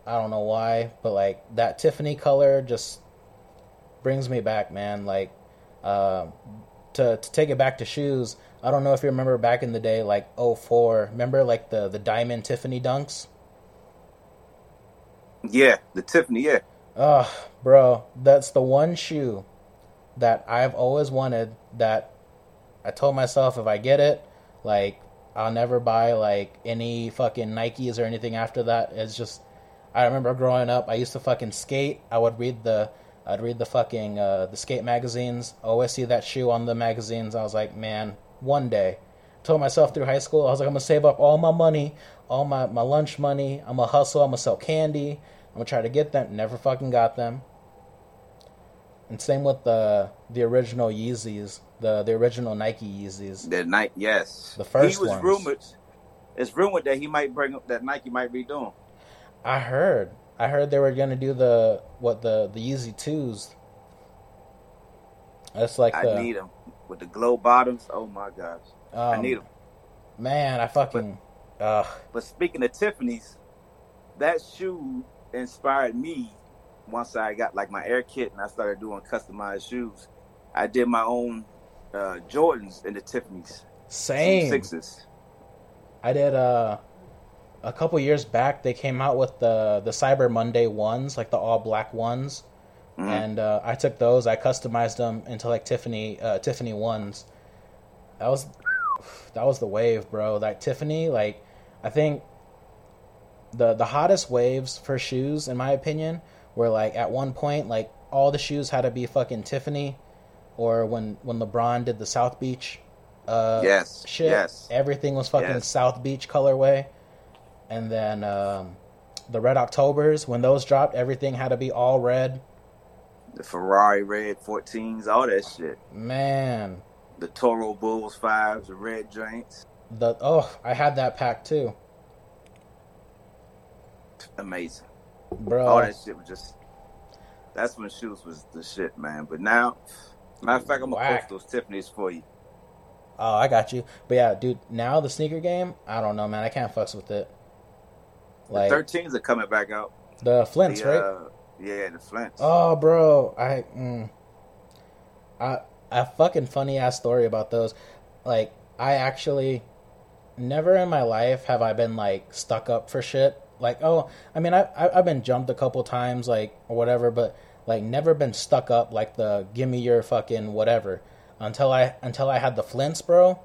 I don't know why, but like that Tiffany color just brings me back, man. Like. Uh, to, to take it back to shoes, I don't know if you remember back in the day, like 04, remember like the, the diamond Tiffany dunks?
Yeah, the Tiffany, yeah.
Ugh, bro, that's the one shoe that I've always wanted that I told myself if I get it, like, I'll never buy like any fucking Nikes or anything after that. It's just, I remember growing up, I used to fucking skate. I would read the, I'd read the fucking, uh, the skate magazines. Always see that shoe on the magazines. I was like, man, one day. told myself through high school, I was like, I'm gonna save up all my money, all my, my lunch money. I'm gonna hustle. I'm gonna sell candy. I'm gonna try to get them. Never fucking got them. And same with the the original Yeezys, the the original Nike Yeezys.
The Nike, yes.
The first
He was
ones.
rumored. It's rumored that he might bring up that Nike might redo them.
I heard, I heard they were gonna do the what the the Yeezy twos. That's like
I
the
need them. with the glow bottoms. Oh my gosh, I
Um,
need them.
Man, I fucking. Ugh.
But speaking of Tiffany's, that shoe inspired me once I got like my air kit and I started doing customized shoes. I did my own uh, Jordans and the Tiffany's.
Same.
Sixes.
I did uh, a couple years back. They came out with the the Cyber Monday ones, like the all black ones,
Mhm.
and uh, I took those. I customized them into like Tiffany uh, Tiffany ones. That was that was the wave, bro. Like Tiffany, like I think the the hottest waves for shoes, in my opinion, were like at one point like all the shoes had to be fucking Tiffany, or when when LeBron did the South Beach. Uh,
Yes,
shit.
yes.
Everything was fucking
Yes.
South Beach colorway. And then um, the Red Octobers, when those dropped, everything had to be all red.
The Ferrari Red 14s, all that shit.
Man,
The Toro Bulls 5s, the red joints.
the oh, I had that pack too,
Amazing.
bro.
All that shit was just. That's when shoes was the shit, man. But now, matter of fact, I'm gonna post those Tiffany's for you.
Oh, I got you. But yeah, dude, now the sneaker game, I don't know, man. I can't fucks with it. Like
the 13s are coming back out.
the Flints,
The,
right?
uh, yeah, the Flints.
Oh, bro, I, mm, I, a fucking funny ass story about those. Like, I actually never in my life have I been like stuck up for shit. Like, oh, I mean, I, I I've been jumped a couple times, like or whatever, but like never been stuck up like the give me your fucking whatever until I until I had the Flints, bro.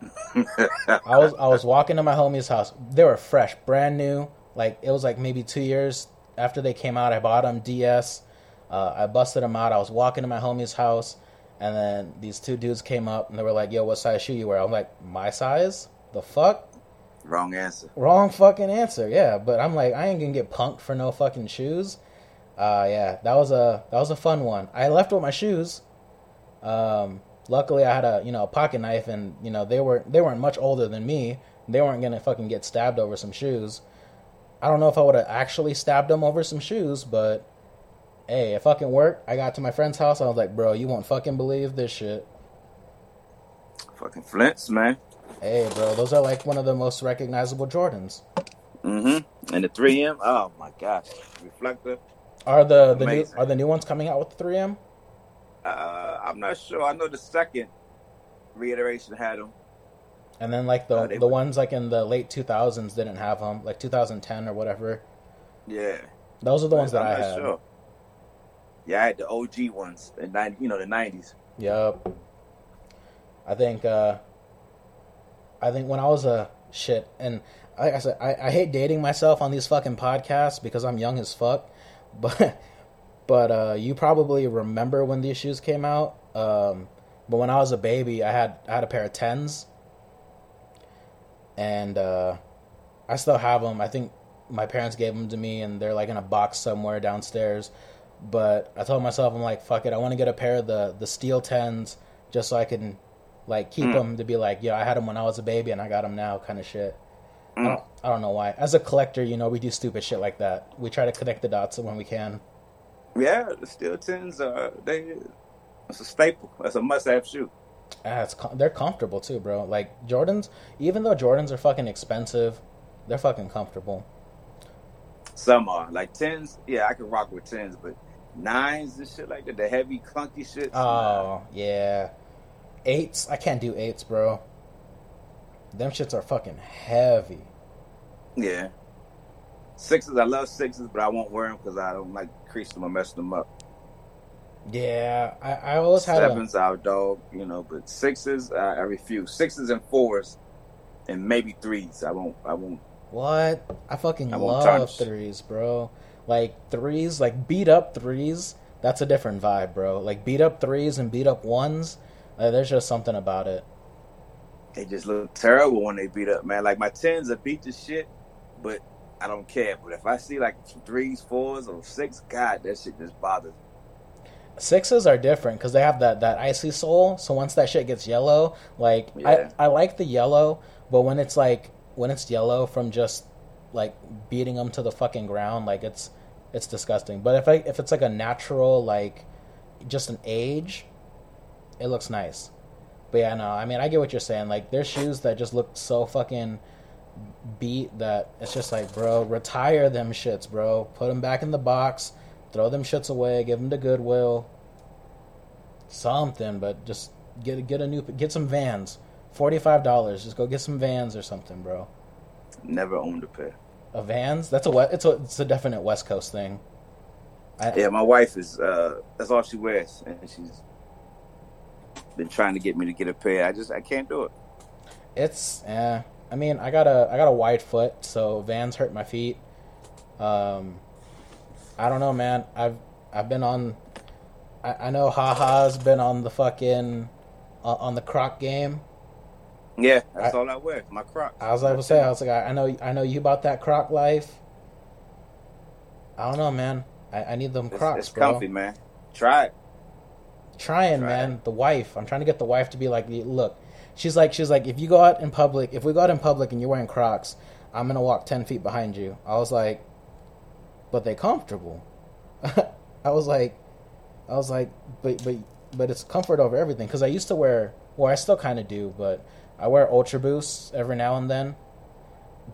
I was I was walking to my homie's house. They were fresh, brand new. Like it was like maybe two years after they came out. I bought them DS. Uh, I busted them out. I was walking to my homie's house, and then these two dudes came up and they were like, "Yo, what size shoe you wear?" I'm like, "My size? The fuck?
Wrong answer.
Wrong fucking answer." Yeah, but I'm like, I ain't gonna get punked for no fucking shoes. Uh, yeah, that was a that was a fun one. I left with my shoes. Um, luckily, I had a you know a pocket knife, and you know they were they weren't much older than me. They weren't gonna fucking get stabbed over some shoes. I don't know if I would have actually stabbed them over some shoes, but hey, it fucking worked. I got to my friend's house. I was like, bro, you won't fucking believe this shit.
Fucking Flints, man.
Hey, bro, those are like one of the most recognizable Jordans.
Mm-hmm. And the 3M. Oh my gosh. Reflector.
Are the the new are the new ones coming out with the 3M?
Uh, I'm not sure. I know the second reiteration had them.
And then like the
Uh,
the
were-
ones like in the late 2000s didn't have them, like 2010 or whatever.
Yeah.
Those are the ones that
I'm
I
not
had.
sure. Yeah, I had the OG ones, the 90, you know, the 90s.
Yep. I think uh I think when I was a shit and like I said, I, I hate dating myself on these fucking podcasts because I'm young as fuck. But but uh you probably remember when these shoes came out. Um but when I was a baby I had I had a pair of tens and uh I still have them. I think my parents gave them to me and they're like in a box somewhere downstairs. But I told myself, I'm like, fuck it. I want to get a pair of the, the steel tens just so I can like keep mm. them to be like, yeah, I had them when I was a baby and I got them now, kind of shit. I, mm. don't, I don't know why. As a collector, you know, we do stupid shit like that. We try to connect the dots when we can.
Yeah, the steel tens are they. It's a staple. It's a must-have shoe.
Ah, it's they're comfortable too, bro. Like Jordans, even though Jordans are fucking expensive, they're fucking comfortable.
Some are like tens. Yeah, I can rock with tens, but nines and shit like that, the heavy clunky shit.
Oh yeah, eights. I can't do eights, bro. Them shits are fucking heavy.
yeah. Sixes, I love sixes, but I won't wear them because I don't like crease them or mess them up.
Yeah, I, I always had 'em.
Sevens, our dog, you know, but sixes, I, I refuse. Sixes and fours, and maybe threes. I won't. I won't.
What? I fucking
I
love
tarnish.
threes, bro. Like threes, like beat up threes. That's a different vibe, bro. Like beat up threes and beat up ones. Uh, there's just something about it.
They just look terrible when they beat up, man. Like my tens are beat the shit, but I don't care. But if I see like threes, fours, or six, God, that shit just bothers. me.
Sixes are different because they have that that icy sole. So once that shit gets yellow, like
Yeah.
I I like the yellow, but when it's like when it's yellow from just like beating them to the fucking ground, like it's it's disgusting. But if I if it's like a natural like just an age, it looks nice. But yeah, no, I mean, I get what you're saying. Like, there's shoes that just look so fucking beat that it's just like, bro, retire them shits, bro. Put them back in the box, throw them shits away, give them to Goodwill, something. But just get get a new get some Vans, forty five dollars. Just go get some Vans or something, bro.
Never owned a pair.
A Vans? That's a? It's a it's a definite West Coast thing.
I, yeah, my wife is. uh That's all she wears, and she's been trying to get me to get a pair. I just I can't do it.
It's yeah. I mean, I got a I got a wide foot, so Vans hurt my feet. Um, I don't know, man. I've I've been on. I, I know Haha's been on the fucking uh, on the Croc game.
Yeah, that's I, all I wear. My Croc.
I was like, to say, I was like, I, I know, I know you about that Croc life. I don't know, man. I, I need them Crocs,
it's, it's comfy, man. Try it.
Trying, Try man. It. The wife. I'm trying to get the wife to be like, look, She's like, she's like, if you go out in public, if we go out in public and you're wearing Crocs, I'm gonna walk ten feet behind you. I was like, but they comfortable. I was like, I was like, but but but it's comfort over everything. Because I used to wear, well, I still kind of do, but I wear Ultra Boosts every now and then.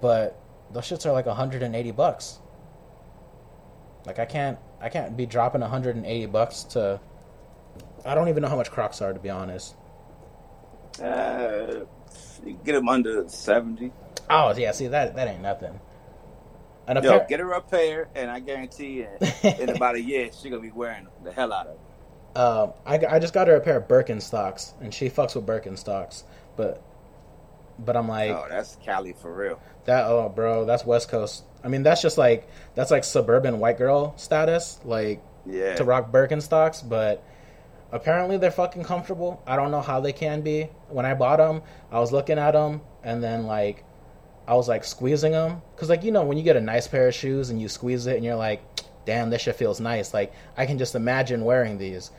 But those shits are like 180 bucks. Like I can't, I can't be dropping 180 bucks to. I don't even know how much Crocs are to be honest.
Uh, get them under seventy.
Oh yeah, see that that ain't nothing.
And Yo, pair- get her a pair, and I guarantee in about a year she's gonna be wearing the hell out of it.
Um, I, I just got her a pair of Birkenstocks, and she fucks with Birkenstocks, but but I'm like,
oh, that's Cali for real.
That oh, bro, that's West Coast. I mean, that's just like that's like suburban white girl status, like
yeah,
to rock Birkenstocks, but apparently they're fucking comfortable. I don't know how they can be. When I bought them, I was looking at them and then like I was like squeezing them cuz like you know when you get a nice pair of shoes and you squeeze it and you're like, "Damn, this shit feels nice." Like I can just imagine wearing these.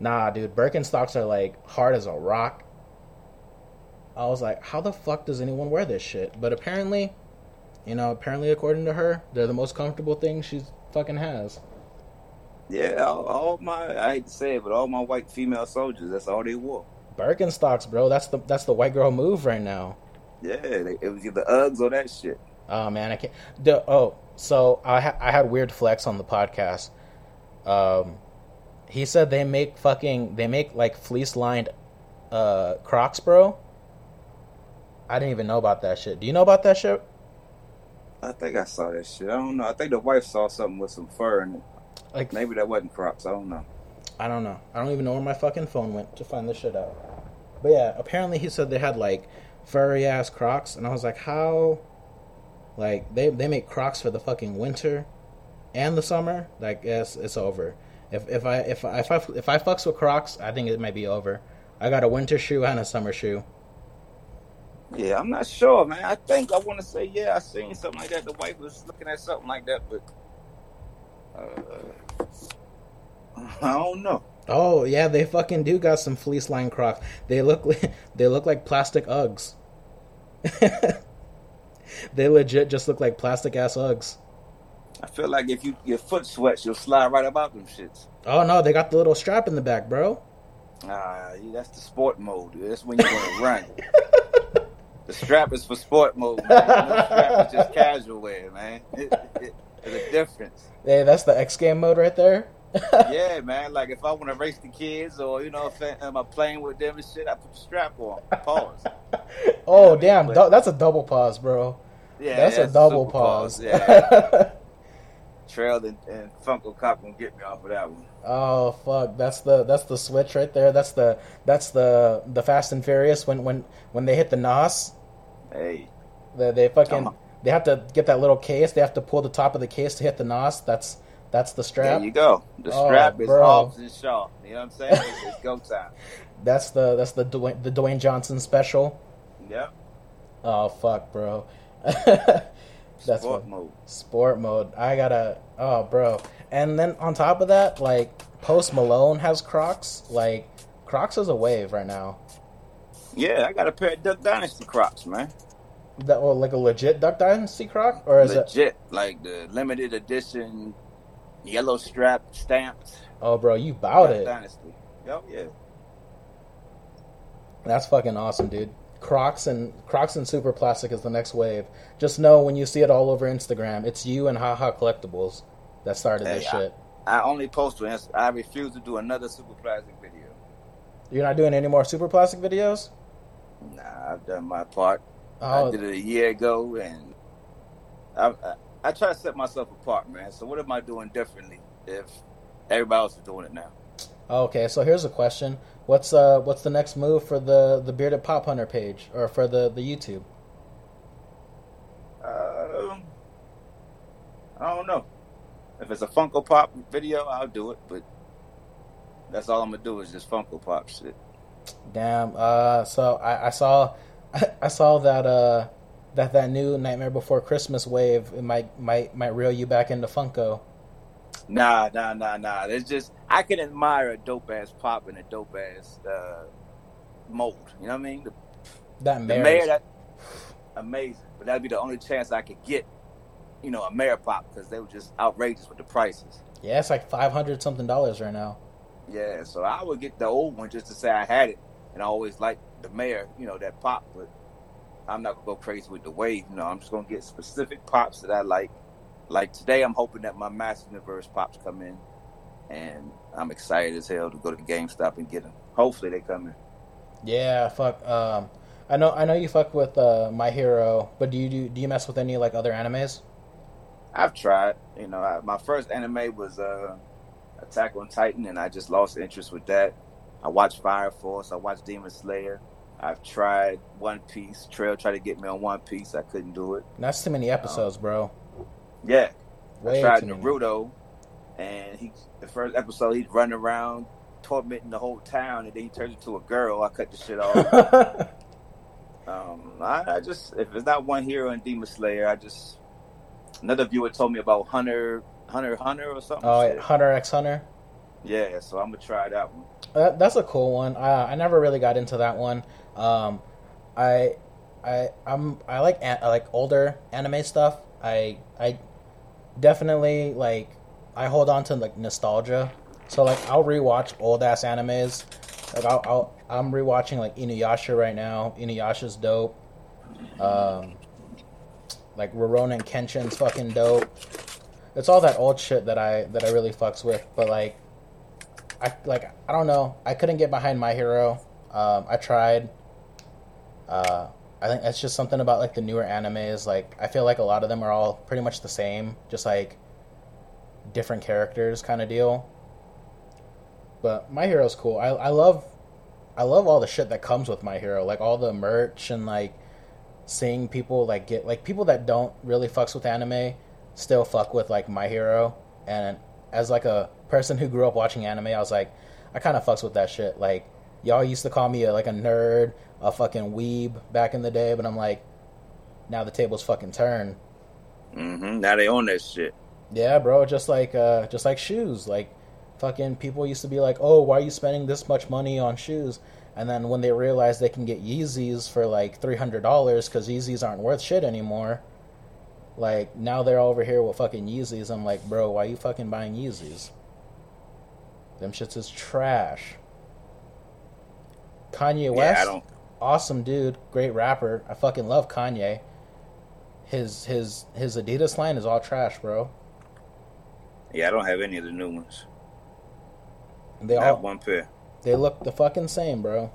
Nah, dude, Birkenstocks are like hard as a rock. I was like, "How the fuck does anyone wear this shit?" But apparently, you know, apparently according to her, they're the most comfortable thing she fucking has.
Yeah, all, all, my I hate to say it, but all my white female soldiers, that's all they wore.
Birkenstocks, bro. That's the that's the white girl move right now.
Yeah, they, it was either Uggs or that shit.
Oh man, I can't. The, oh, so I ha- I had weird flex on the podcast. Um, he said they make fucking they make like fleece lined, uh, Crocs, bro. I didn't even know about that shit. Do you know about that shit?
I think I saw that shit. I don't know. I think the wife saw something with some fur in it. Like maybe that wasn't Crocs. I don't know.
I don't know. I don't even know where my fucking phone went to find this shit out. But yeah, apparently he said they had like furry ass Crocs, and I was like, how? Like they they make Crocs for the fucking winter and the summer. Like yes, it's over. If if I if I if I if I fucks with Crocs, I think it might be over. I got a winter shoe and a summer shoe.
Yeah, I'm not sure, man. I think I want to say yeah, I seen something like that. The wife was looking at something like that, but uh, I don't know.
Oh yeah, they fucking do got some fleece line Crocs. They look like, they look like plastic Uggs. they legit just look like plastic ass Uggs.
I feel like if you your foot sweats, you'll slide right about them shits.
Oh no, they got the little strap in the back, bro.
Ah, that's the sport mode. That's when you're gonna run. the strap is for sport mode. Man. The strap is just casual wear, man. There's a difference.
Hey, that's the X game mode right there.
yeah, man. Like if I want to race the kids, or you know, if I, am I playing with them and shit, I put the strap on. Pause.
oh you know damn, I mean? that's a double pause, bro. Yeah, that's yeah, a double pause. pause.
Yeah. Trail and, and Funko Cop gonna get me off of that one.
Oh fuck, that's the that's the switch right there. That's the that's the the Fast and Furious when when when they hit the NOS.
Hey,
they, they fucking they have to get that little case. They have to pull the top of the case to hit the nos. That's that's the strap.
There you go. The oh, strap is Hobbs and Shaw. You know what I'm saying? it's, go time.
That's the that's the Dwayne, the Dwayne Johnson special.
Yep.
Oh fuck, bro. that's
sport what, mode.
Sport mode. I gotta. Oh, bro. And then on top of that, like Post Malone has Crocs. Like Crocs is a wave right now.
Yeah, I got a pair of Duck Dynasty Crocs, man
that well, like a legit Duck Dynasty croc, or is
legit, it like the limited edition yellow strap stamped?
Oh, bro, you bought
Duck
it.
Dynasty. Yep, yeah.
That's fucking awesome, dude. Crocs and Crocs and Super Plastic is the next wave. Just know when you see it all over Instagram, it's you and Haha Collectibles that started
Hey,
this shit.
I only post to Insta. I refuse to do another super plastic video.
You're not doing any more Super Plastic videos?
Nah, I've done my part.
Oh,
I did it a year ago, and I, I I try to set myself apart, man. So what am I doing differently if everybody else is doing it now?
okay. So here's a question: What's uh what's the next move for the the bearded pop hunter page or for the the YouTube?
Um, I don't know. If it's a Funko Pop video, I'll do it, but that's all I'm gonna do is just Funko Pop shit.
Damn. Uh, so I, I saw, I saw that uh, that that new Nightmare Before Christmas wave it might might might reel you back into Funko.
Nah, nah, nah, nah. It's just I can admire a dope ass pop and a dope ass uh, mold. You know what I mean? The,
That
the
mayor.
mayor, that amazing, but that'd be the only chance I could get. You know, a mayor pop because they were just outrageous with the prices.
yeah, it's like five hundred something dollars right now.
Yeah, so I would get the old one just to say I had it, and I always liked the mayor, you know, that pop. But I'm not gonna go crazy with the wave. You know, I'm just gonna get specific pops that I like. Like today, I'm hoping that my Master Universe pops come in, and I'm excited as hell to go to GameStop and get them. Hopefully, they come in.
Yeah, fuck. Um, I know I know you fuck with uh, My Hero, but do you do do you mess with any like other animes?
I've tried. You know, I, my first anime was uh, Attack on Titan, and I just lost interest with that. I watched Fire Force. I watched Demon Slayer. I've tried One Piece. Trail tried to get me on One Piece. I couldn't do it.
That's too many episodes, bro.
Yeah,
Way
I tried
too many.
Naruto, and he the first episode he'd run around tormenting the whole town, and then he turns into a girl. I cut the shit off. um, I, I just if it's not one hero in Demon Slayer, I just another viewer told me about Hunter, Hunter, Hunter or something.
oh,
shit.
Hunter x Hunter.
Yeah, so I'm gonna try that one.
That, that's a cool one. Uh, I never really got into that one. Um, I, I, I'm I like an, I like older anime stuff. I I definitely like I hold on to like nostalgia. So like I'll rewatch old ass animes. Like I'll, I'll I'm rewatching like Inuyasha right now. Inuyasha's dope. Um, like Rurouni Kenshin's fucking dope. It's all that old shit that I that I really fucks with. But like I like I don't know. I couldn't get behind My Hero. Um, I tried. Uh, I think that's just something about like the newer animes. Like I feel like a lot of them are all pretty much the same, just like different characters kind of deal. But My Hero's cool. I I love I love all the shit that comes with My Hero, like all the merch and like seeing people like get like people that don't really fucks with anime still fuck with like My Hero. And as like a person who grew up watching anime, I was like, I kind of fucks with that shit. Like y'all used to call me a, like a nerd, a fucking weeb back in the day, but I'm like, now the tables fucking turn.
hmm Now they own that shit.
Yeah, bro, just like uh just like shoes. Like fucking people used to be like, "Oh, why are you spending this much money on shoes?" And then when they realize they can get Yeezys for like $300 cuz Yeezys aren't worth shit anymore, like now they're over here with fucking Yeezys. I'm like, "Bro, why are you fucking buying Yeezys?" Them shits is trash. Kanye West,
Yeah,
awesome dude, great rapper. I fucking love Kanye. His his his Adidas line is all trash, bro.
Yeah, I don't have any of the new ones.
They
have
all
one pair.
they look the fucking same, bro.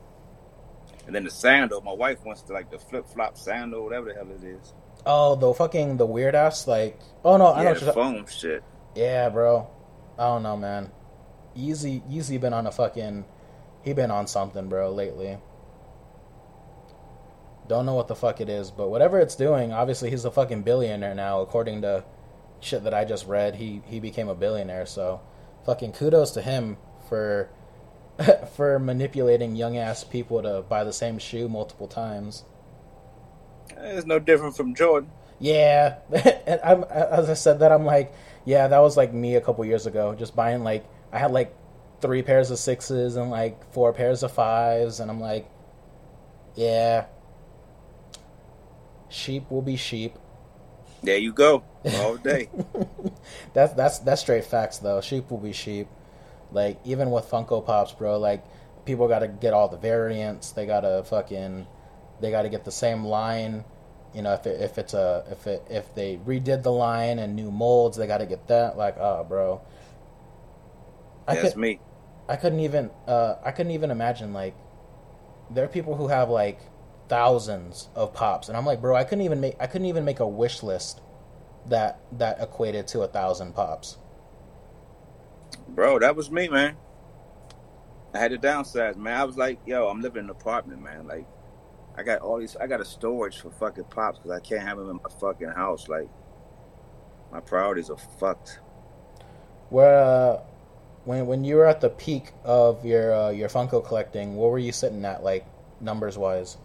And then the sandal, my wife wants to like the flip flop sandal, whatever the hell it is.
Oh, the fucking the weird ass like. Oh no, I know. What you're
foam shit.
yeah, bro. I don't know, man. Yeezy, Yeezy been on a fucking. He been on something, bro, lately. Don't know what the fuck it is, but whatever it's doing, obviously he's a fucking billionaire now, according to shit that I just read. He he became a billionaire, so fucking kudos to him for for manipulating young ass people to buy the same shoe multiple times.
It's no different from Jordan.
Yeah, and I'm as I said that I'm like, yeah, that was like me a couple years ago, just buying like I had like three pairs of sixes and like four pairs of fives, and I'm like, yeah, sheep will be sheep.
There you go, all day.
That's that's that's straight facts though. Sheep will be sheep. Like even with Funko Pops, bro. Like people got to get all the variants. They got to fucking, they got to get the same line. You know, if it, if it's a if it if they redid the line and new molds, they got to get that. Like, oh, bro.
I That's could, me.
I couldn't even uh, I couldn't even imagine like there are people who have like thousands of pops, and I'm like, bro, I couldn't even make I couldn't even make a wish list that that equated to a thousand pops.
Bro, that was me, man. I had to downsize, man. I was like, yo, I'm living in an apartment, man. Like, I got all these, I got a storage for fucking pops because I can't have them in my fucking house. Like, my priorities are fucked.
Where, uh, when when you were at the peak of your uh, your Funko collecting, what were you sitting at, like numbers wise?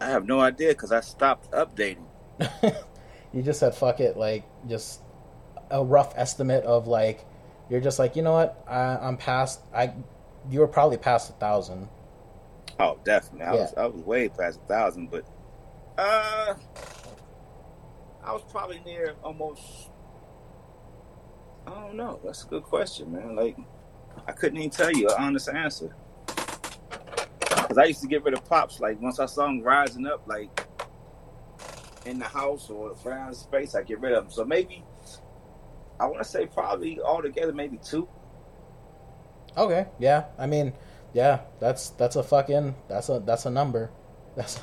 I have no idea because I stopped updating.
you just said fuck it, like just a rough estimate of like you're just like you know what I, I'm past I you were probably past a thousand.
Oh, definitely. I yeah. was I was way past a thousand, but uh, I was probably near almost. Don't know. That's a good question, man. Like, I couldn't even tell you an honest answer. Cause I used to get rid of pops. Like once I saw them rising up, like in the house or around space, I get rid of them. So maybe I want to say probably altogether maybe two.
Okay, yeah. I mean, yeah, that's that's a fucking that's a that's a number. That's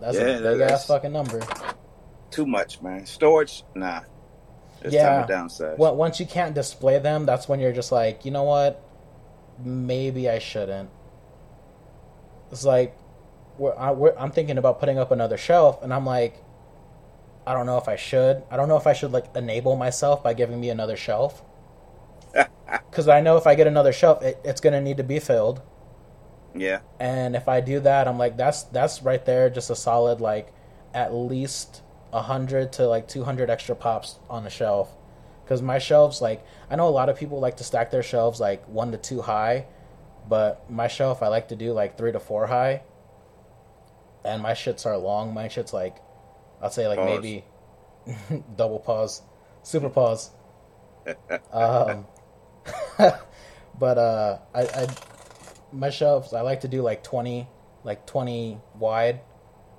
that's yeah, a big that's ass fucking number.
Too much, man. Storage, nah. It's yeah.
Downside. Well, once you can't display them, that's when you're just like, you know what? Maybe I shouldn't. It's like, we're, I, am thinking about putting up another shelf, and I'm like, I don't know if I should. I don't know if I should like enable myself by giving me another shelf because I know if I get another shelf, it, it's gonna need to be filled.
Yeah.
And if I do that, I'm like, that's that's right there, just a solid like at least hundred to like two hundred extra pops on the shelf. Because my shelves, like, I know a lot of people like to stack their shelves like one to two high, but my shelf I like to do like three to four high. And my shits are long. My shits like, I'll say like pause. maybe double pause, super pause. um, but uh, I, I my shelves I like to do like twenty, like twenty wide.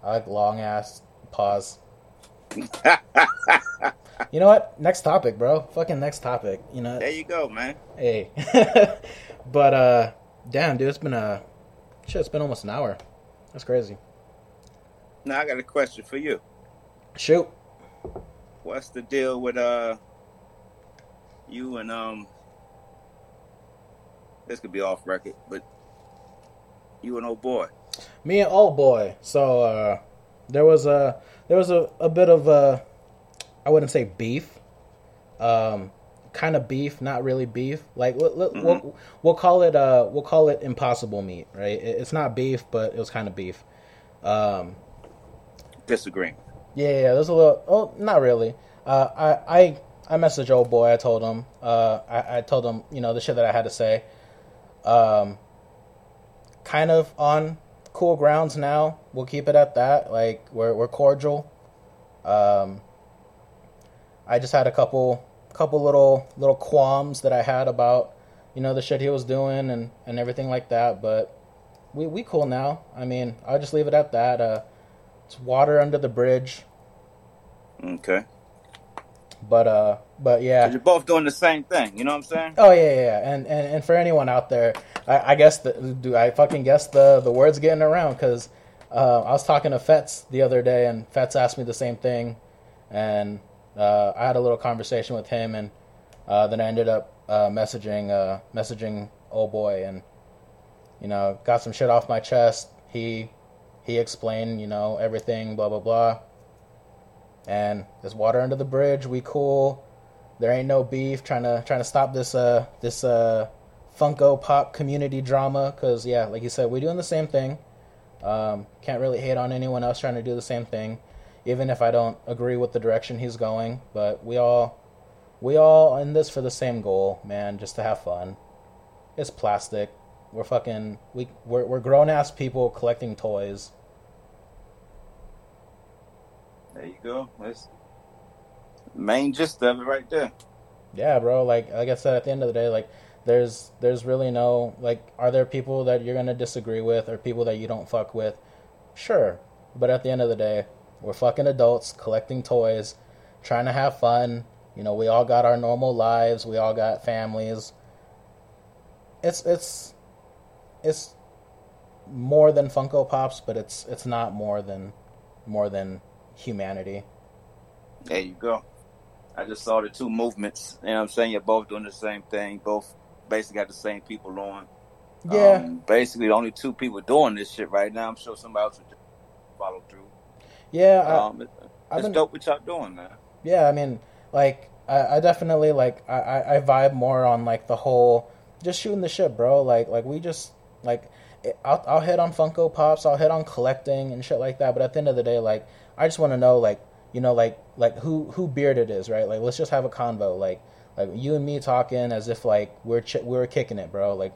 I like long ass pause. you know what? Next topic, bro. Fucking next topic. You know.
There you go, man.
Hey. but uh, damn, dude, it's been a shit. It's been almost an hour. That's crazy.
Now I got a question for you.
Shoot.
What's the deal with uh you and um this could be off record, but you and old boy.
Me and old boy. So uh, there was a there was a, a bit of a I wouldn't say beef. Um, kind of beef, not really beef. Like mm-hmm. we'll, we'll call it uh we'll call it impossible meat, right? It's not beef, but it was kind of beef. Um,
Disagreeing.
Yeah, yeah. There's a little. Oh, not really. Uh, I I I messaged old boy. I told him. Uh, I, I told him you know the shit that I had to say. Um, kind of on cool grounds now. We'll keep it at that. Like we're we're cordial. Um, I just had a couple couple little little qualms that I had about you know the shit he was doing and and everything like that. But we we cool now. I mean, I'll just leave it at that. Uh, it's water under the bridge.
Okay.
But uh, but yeah,
you're both doing the same thing. You know what I'm saying?
Oh yeah, yeah. And and, and for anyone out there, I, I guess the, do I fucking guess the the words getting around because uh, I was talking to Fets the other day, and Fets asked me the same thing, and uh, I had a little conversation with him, and uh, then I ended up uh, messaging uh, messaging old boy, and you know got some shit off my chest. He he explained, you know, everything, blah blah blah and there's water under the bridge. We cool. There ain't no beef. Trying to trying to stop this uh this uh Funko Pop community drama. Cause yeah, like you said, we're doing the same thing. Um, can't really hate on anyone else trying to do the same thing, even if I don't agree with the direction he's going. But we all we all in this for the same goal, man. Just to have fun. It's plastic. We're fucking we we're, we're grown ass people collecting toys.
There you go. That's main gist of it right there.
Yeah, bro. Like like I said, at the end of the day, like there's there's really no like are there people that you're gonna disagree with or people that you don't fuck with sure but at the end of the day we're fucking adults collecting toys trying to have fun you know we all got our normal lives we all got families it's it's it's more than funko pops but it's it's not more than more than humanity
there you go i just saw the two movements you know what i'm saying you're both doing the same thing both basically got the same people on.
Yeah.
Um, basically, the only two people doing this shit right now. I'm sure somebody else would follow through.
Yeah.
Um, it, it's
been,
dope what y'all doing, man.
Yeah, I mean, like, I, I definitely like I, I vibe more on like the whole just shooting the shit, bro. Like, like we just like I'll I'll hit on Funko Pops, I'll hit on collecting and shit like that. But at the end of the day, like, I just want to know, like, you know, like like who who bearded is, right? Like, let's just have a convo, like like you and me talking as if like we're ch- we are kicking it, bro. Like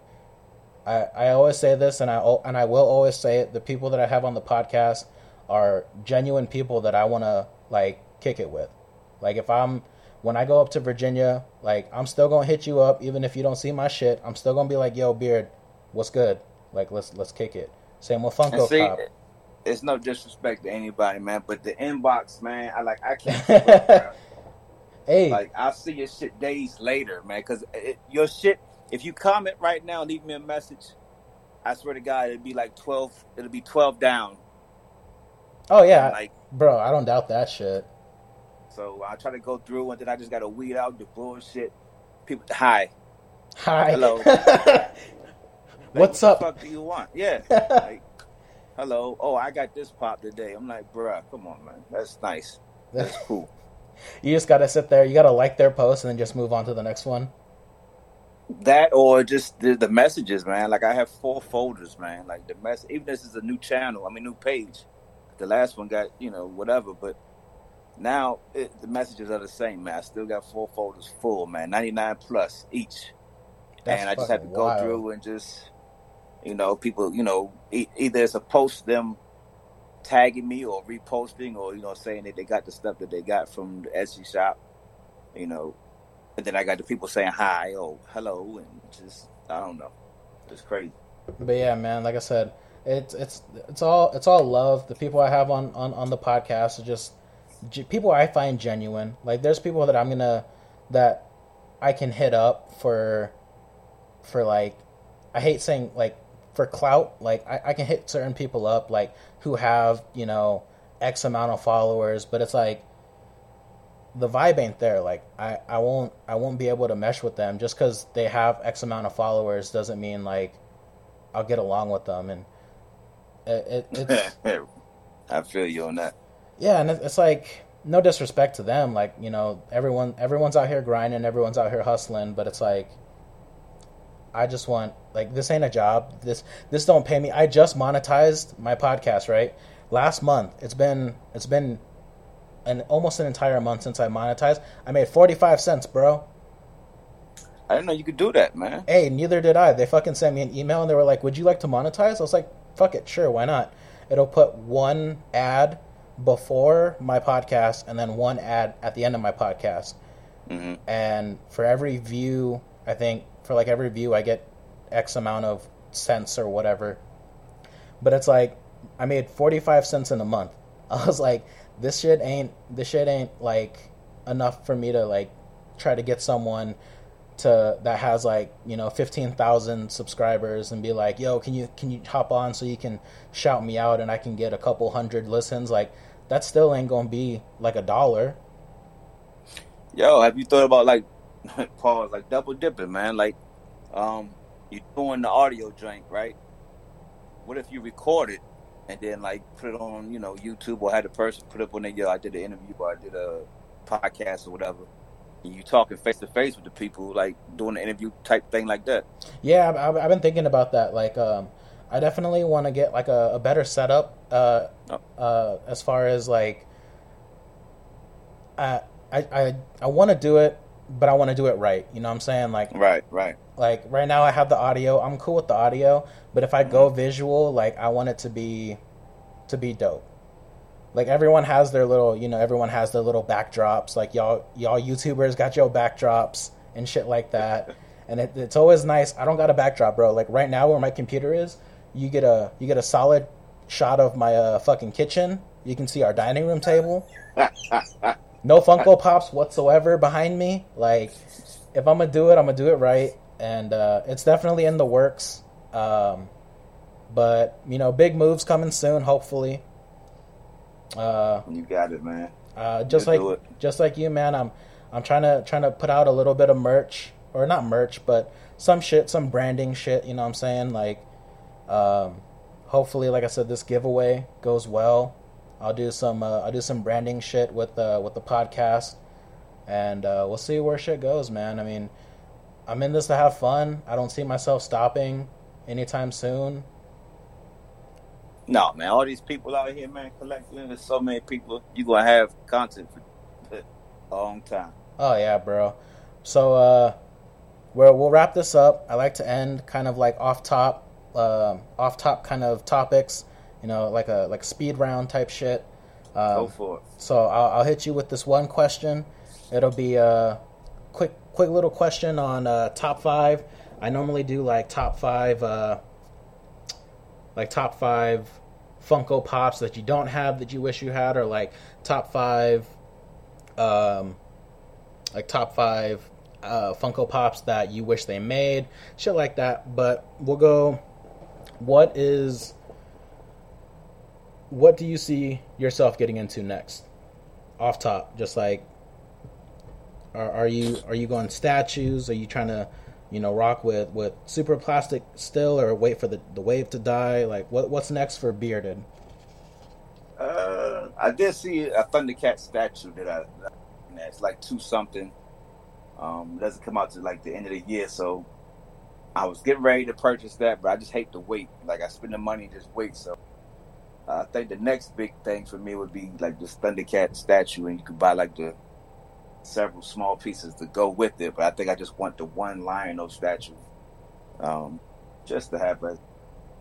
I I always say this, and I and I will always say it. The people that I have on the podcast are genuine people that I want to like kick it with. Like if I'm when I go up to Virginia, like I'm still gonna hit you up, even if you don't see my shit. I'm still gonna be like, "Yo, beard, what's good? Like let's let's kick it." Same with Funko see, Pop.
It's no disrespect to anybody, man, but the inbox, man, I like I can't.
Hey,
like I'll see your shit days later, man. Because your shit, if you comment right now, leave me a message. I swear to God, it'll be like twelve. It'll be twelve down.
Oh yeah, like bro, I don't doubt that shit.
So I try to go through, and then I just got to weed out the bullshit. People, hi,
hi,
hello. like,
What's
what
up?
What do you want? Yeah. like, hello. Oh, I got this pop today. I'm like, bruh, come on, man. That's nice. That's cool
you just gotta sit there. You gotta like their post and then just move on to the next one.
That or just the, the messages, man. Like I have four folders, man. Like the mess. Even this is a new channel. I mean, new page. The last one got you know whatever, but now it, the messages are the same, man. I still got four folders full, man. Ninety nine plus each, That's and I just have to go through and just you know people you know either it's a post them tagging me or reposting or you know saying that they got the stuff that they got from the Etsy shop, you know, and then I got the people saying hi or hello and just I don't know, it's crazy.
But yeah, man, like I said, it's it's it's all it's all love. The people I have on on on the podcast are just people I find genuine. Like there's people that I'm gonna that I can hit up for for like I hate saying like for clout, like I, I can hit certain people up, like who have you know X amount of followers, but it's like the vibe ain't there. Like I, I won't I won't be able to mesh with them just because they have X amount of followers doesn't mean like I'll get along with them and it, it it's
I feel you on that.
Yeah, and it's like no disrespect to them, like you know everyone everyone's out here grinding, everyone's out here hustling, but it's like I just want like this ain't a job. This this don't pay me. I just monetized my podcast, right? Last month. It's been it's been an almost an entire month since I monetized. I made 45 cents, bro.
I didn't know you could do that, man.
Hey, neither did I. They fucking sent me an email and they were like, "Would you like to monetize?" I was like, "Fuck it, sure, why not?" It'll put one ad before my podcast and then one ad at the end of my podcast. Mm-hmm. And for every view, I think for like every view I get X amount of cents or whatever. But it's like I made 45 cents in a month. I was like this shit ain't this shit ain't like enough for me to like try to get someone to that has like you know 15,000 subscribers and be like yo can you can you hop on so you can shout me out and I can get a couple hundred listens like that still ain't going to be like a dollar
yo have you thought about like pause, like double dipping, man. Like, um, you're doing the audio drink, right? What if you record it and then like put it on, you know, YouTube or had the person put up on there, yo, I did an interview or I did a podcast or whatever. And you talking face to face with the people, like doing the interview type thing like that.
Yeah, I've, I've been thinking about that. Like, um, I definitely want to get like a, a better setup, uh, oh. uh, as far as like, I I I, I want to do it but I want to do it right. You know what I'm saying? Like
right, right.
Like right now, I have the audio. I'm cool with the audio, but if I mm-hmm. go visual, like I want it to be to be dope. Like everyone has their little, you know, everyone has their little backdrops. Like y'all, y'all YouTubers got your backdrops and shit like that. and it, it's always nice. I don't got a backdrop, bro. Like right now, where my computer is, you get a you get a solid shot of my uh, fucking kitchen. You can see our dining room table. no Funko Pops whatsoever behind me. Like, if I'm gonna do it, I'm gonna do it right, and uh, it's definitely in the works. Um, but you know, big moves coming soon, hopefully.
Uh, you got it, man.
Uh, just like just like you, man. I'm I'm trying to trying to put out a little bit of merch, or not merch, but some shit, some branding shit. You know what I'm saying? Like, um, hopefully, like I said, this giveaway goes well. I'll do some uh, I'll do some branding shit with uh, with the podcast, and uh, we'll see where shit goes, man. I mean, I'm in this to have fun. I don't see myself stopping anytime soon.
No, man, all these people out here, man, collecting. There's so many people. You gonna have content for a long time.
Oh yeah, bro. So uh, we'll we'll wrap this up. I like to end kind of like off top, uh, off top kind of topics. You know, like a like speed round type shit.
Um, Go for it.
So I'll, I'll hit you with this one question. It'll be a quick quick little question on uh, top five. I normally do like top five. Uh, like top five Funko Pops that you don't have that you wish you had, or like top five, um, like top five uh, Funko Pops that you wish they made, shit like that. But we'll go. What is what do you see yourself getting into next? Off top, just like are, are you are you going statues? Are you trying to you know, rock with with super plastic still, or wait for the the wave to die? Like, what what's next for Bearded?
Uh, I did see a Thundercat statue that I, it's like two something. Um, it doesn't come out to like the end of the year, so I was getting ready to purchase that, but I just hate to wait. Like I spend the money, just wait. So uh, I think the next big thing for me would be like this Thundercat statue, and you could buy like the several small pieces to go with it, but I think I just want the one Lion-O statue, um, just to have as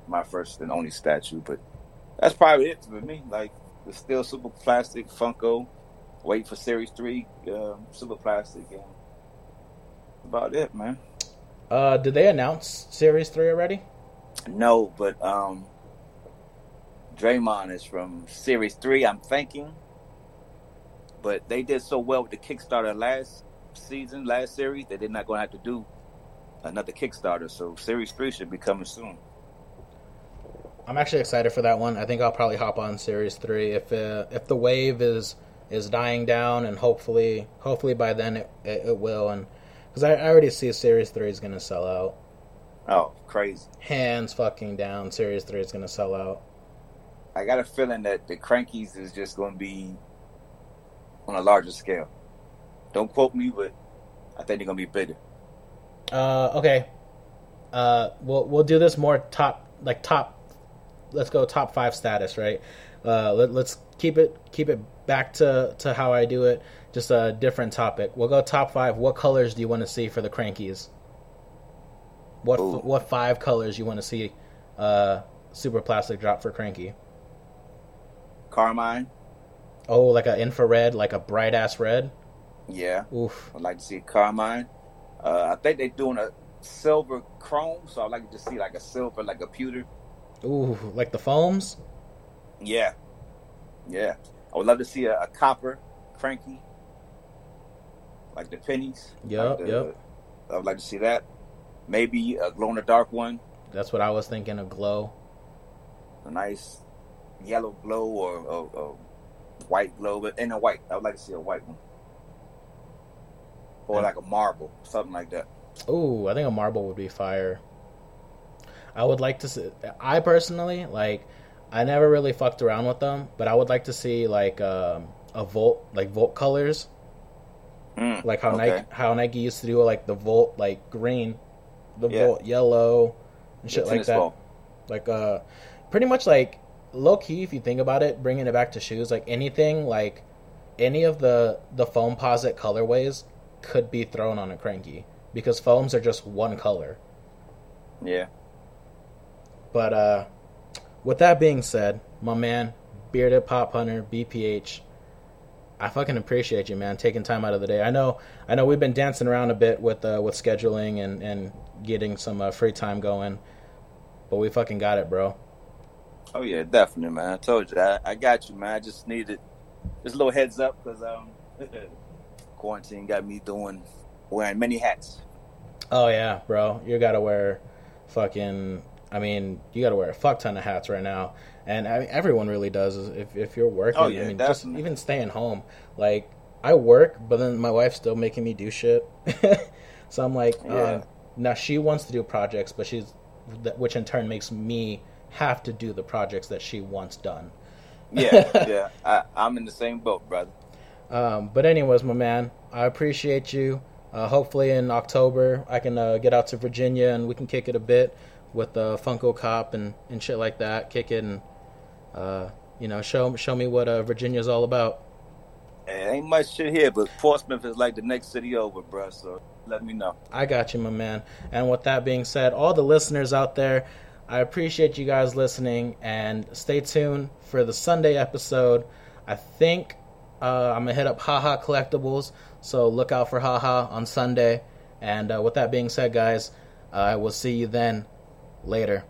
my first and only statue. But that's probably it for me. Like the still super plastic Funko, wait for Series Three, uh, super plastic, and about it, man.
Uh, did they announce Series Three already?
No, but um, Draymond is from Series Three. I'm thinking but they did so well with the Kickstarter last season, last series, that they're not going to have to do another Kickstarter. So Series Three should be coming soon.
I'm actually excited for that one. I think I'll probably hop on Series Three if uh, if the wave is is dying down, and hopefully hopefully by then it it, it will. And because I, I already see Series Three is going to sell out.
Oh, crazy!
Hands fucking down. Series Three is going to sell out.
I got a feeling that the Krankies is just going to be on a larger scale. Don't quote me, but I think they're gonna be bigger.
Uh, okay. Uh, we'll we'll do this more top like top. Let's go top five status, right? Uh, let, let's keep it keep it back to to how I do it. Just a different topic. We'll go top five. What colors do you want to see for the Krankies? What Ooh. what five colors you want to see? Uh, super plastic drop for Kranky.
Carmine.
Oh, like an infrared, like a bright ass red.
Yeah.
Oof.
I'd like to see carmine. Uh, I think they're doing a silver chrome, so I'd like to see like a silver, like a pewter.
Ooh, like the foams.
Yeah. Yeah. I would love to see a, a copper Kranky, like the pennies.
Yep.
Like
the, yep.
I would like to see that. Maybe a glow in the dark one.
That's what I was thinking. A glow.
A nice yellow glow or, or, or white glow, but in a white. I would like to see a white one, or like a marble, something like that.
Ooh, I think a marble would be fire. I would like to see. I personally like. I never really fucked around with them, but I would like to see like um, a volt, like volt colors,
mm,
like how
okay.
Nike how Nike used to do like the volt like green, the yeah. volt yellow, and shit like that. Ball. Like uh, pretty much like low key, if you think about it, bringing it back to shoes, like anything, like any of the the Foamposite colorways could be thrown on a Kranky because foams are just one color.
Yeah.
But uh, with that being said, my man, bearded pop hunter BPH, I fucking appreciate you, man, taking time out of the day. I know, I know, we've been dancing around a bit with uh, with scheduling and and getting some uh, free time going, but we fucking got it, bro.
Oh yeah, definitely, man. I told you, I, I got you, man. I just needed just a little heads up because um, quarantine got me doing wearing many hats.
Oh yeah, bro, you gotta wear fucking. I mean, you gotta wear a fuck ton of hats right now, and I mean, everyone really does. If if you're working,
Oh, yeah,
I mean,
definitely.
just even staying home. Like I work, but then my wife's still making me do shit. so I'm like,
Yeah.
uh, now she wants to do projects, but she's, which in turn makes me have to do the projects that she wants done.
Yeah, yeah. I, I'm in the same boat, brother.
Um, but anyways, my man, I appreciate you. Uh, hopefully in October I can uh, get out to Virginia and we can kick it a bit with the Funko Cop and, and shit like that. Kick it and uh, you know show show me what uh, Virginia's all about.
It ain't much shit here, but Portsmouth is like the next city over, bro. So let me know.
I got you, my man. And with that being said, all the listeners out there, I appreciate you guys listening and stay tuned for the Sunday episode. I think uh, I'm gonna hit up Haha Collectibles, so look out for Haha on Sunday. And uh, with that being said, guys, I will see you then. Later.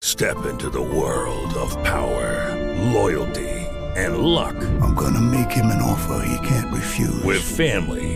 Step into the world of power, loyalty, and luck.
I'm gonna make him an offer he can't refuse.
With family,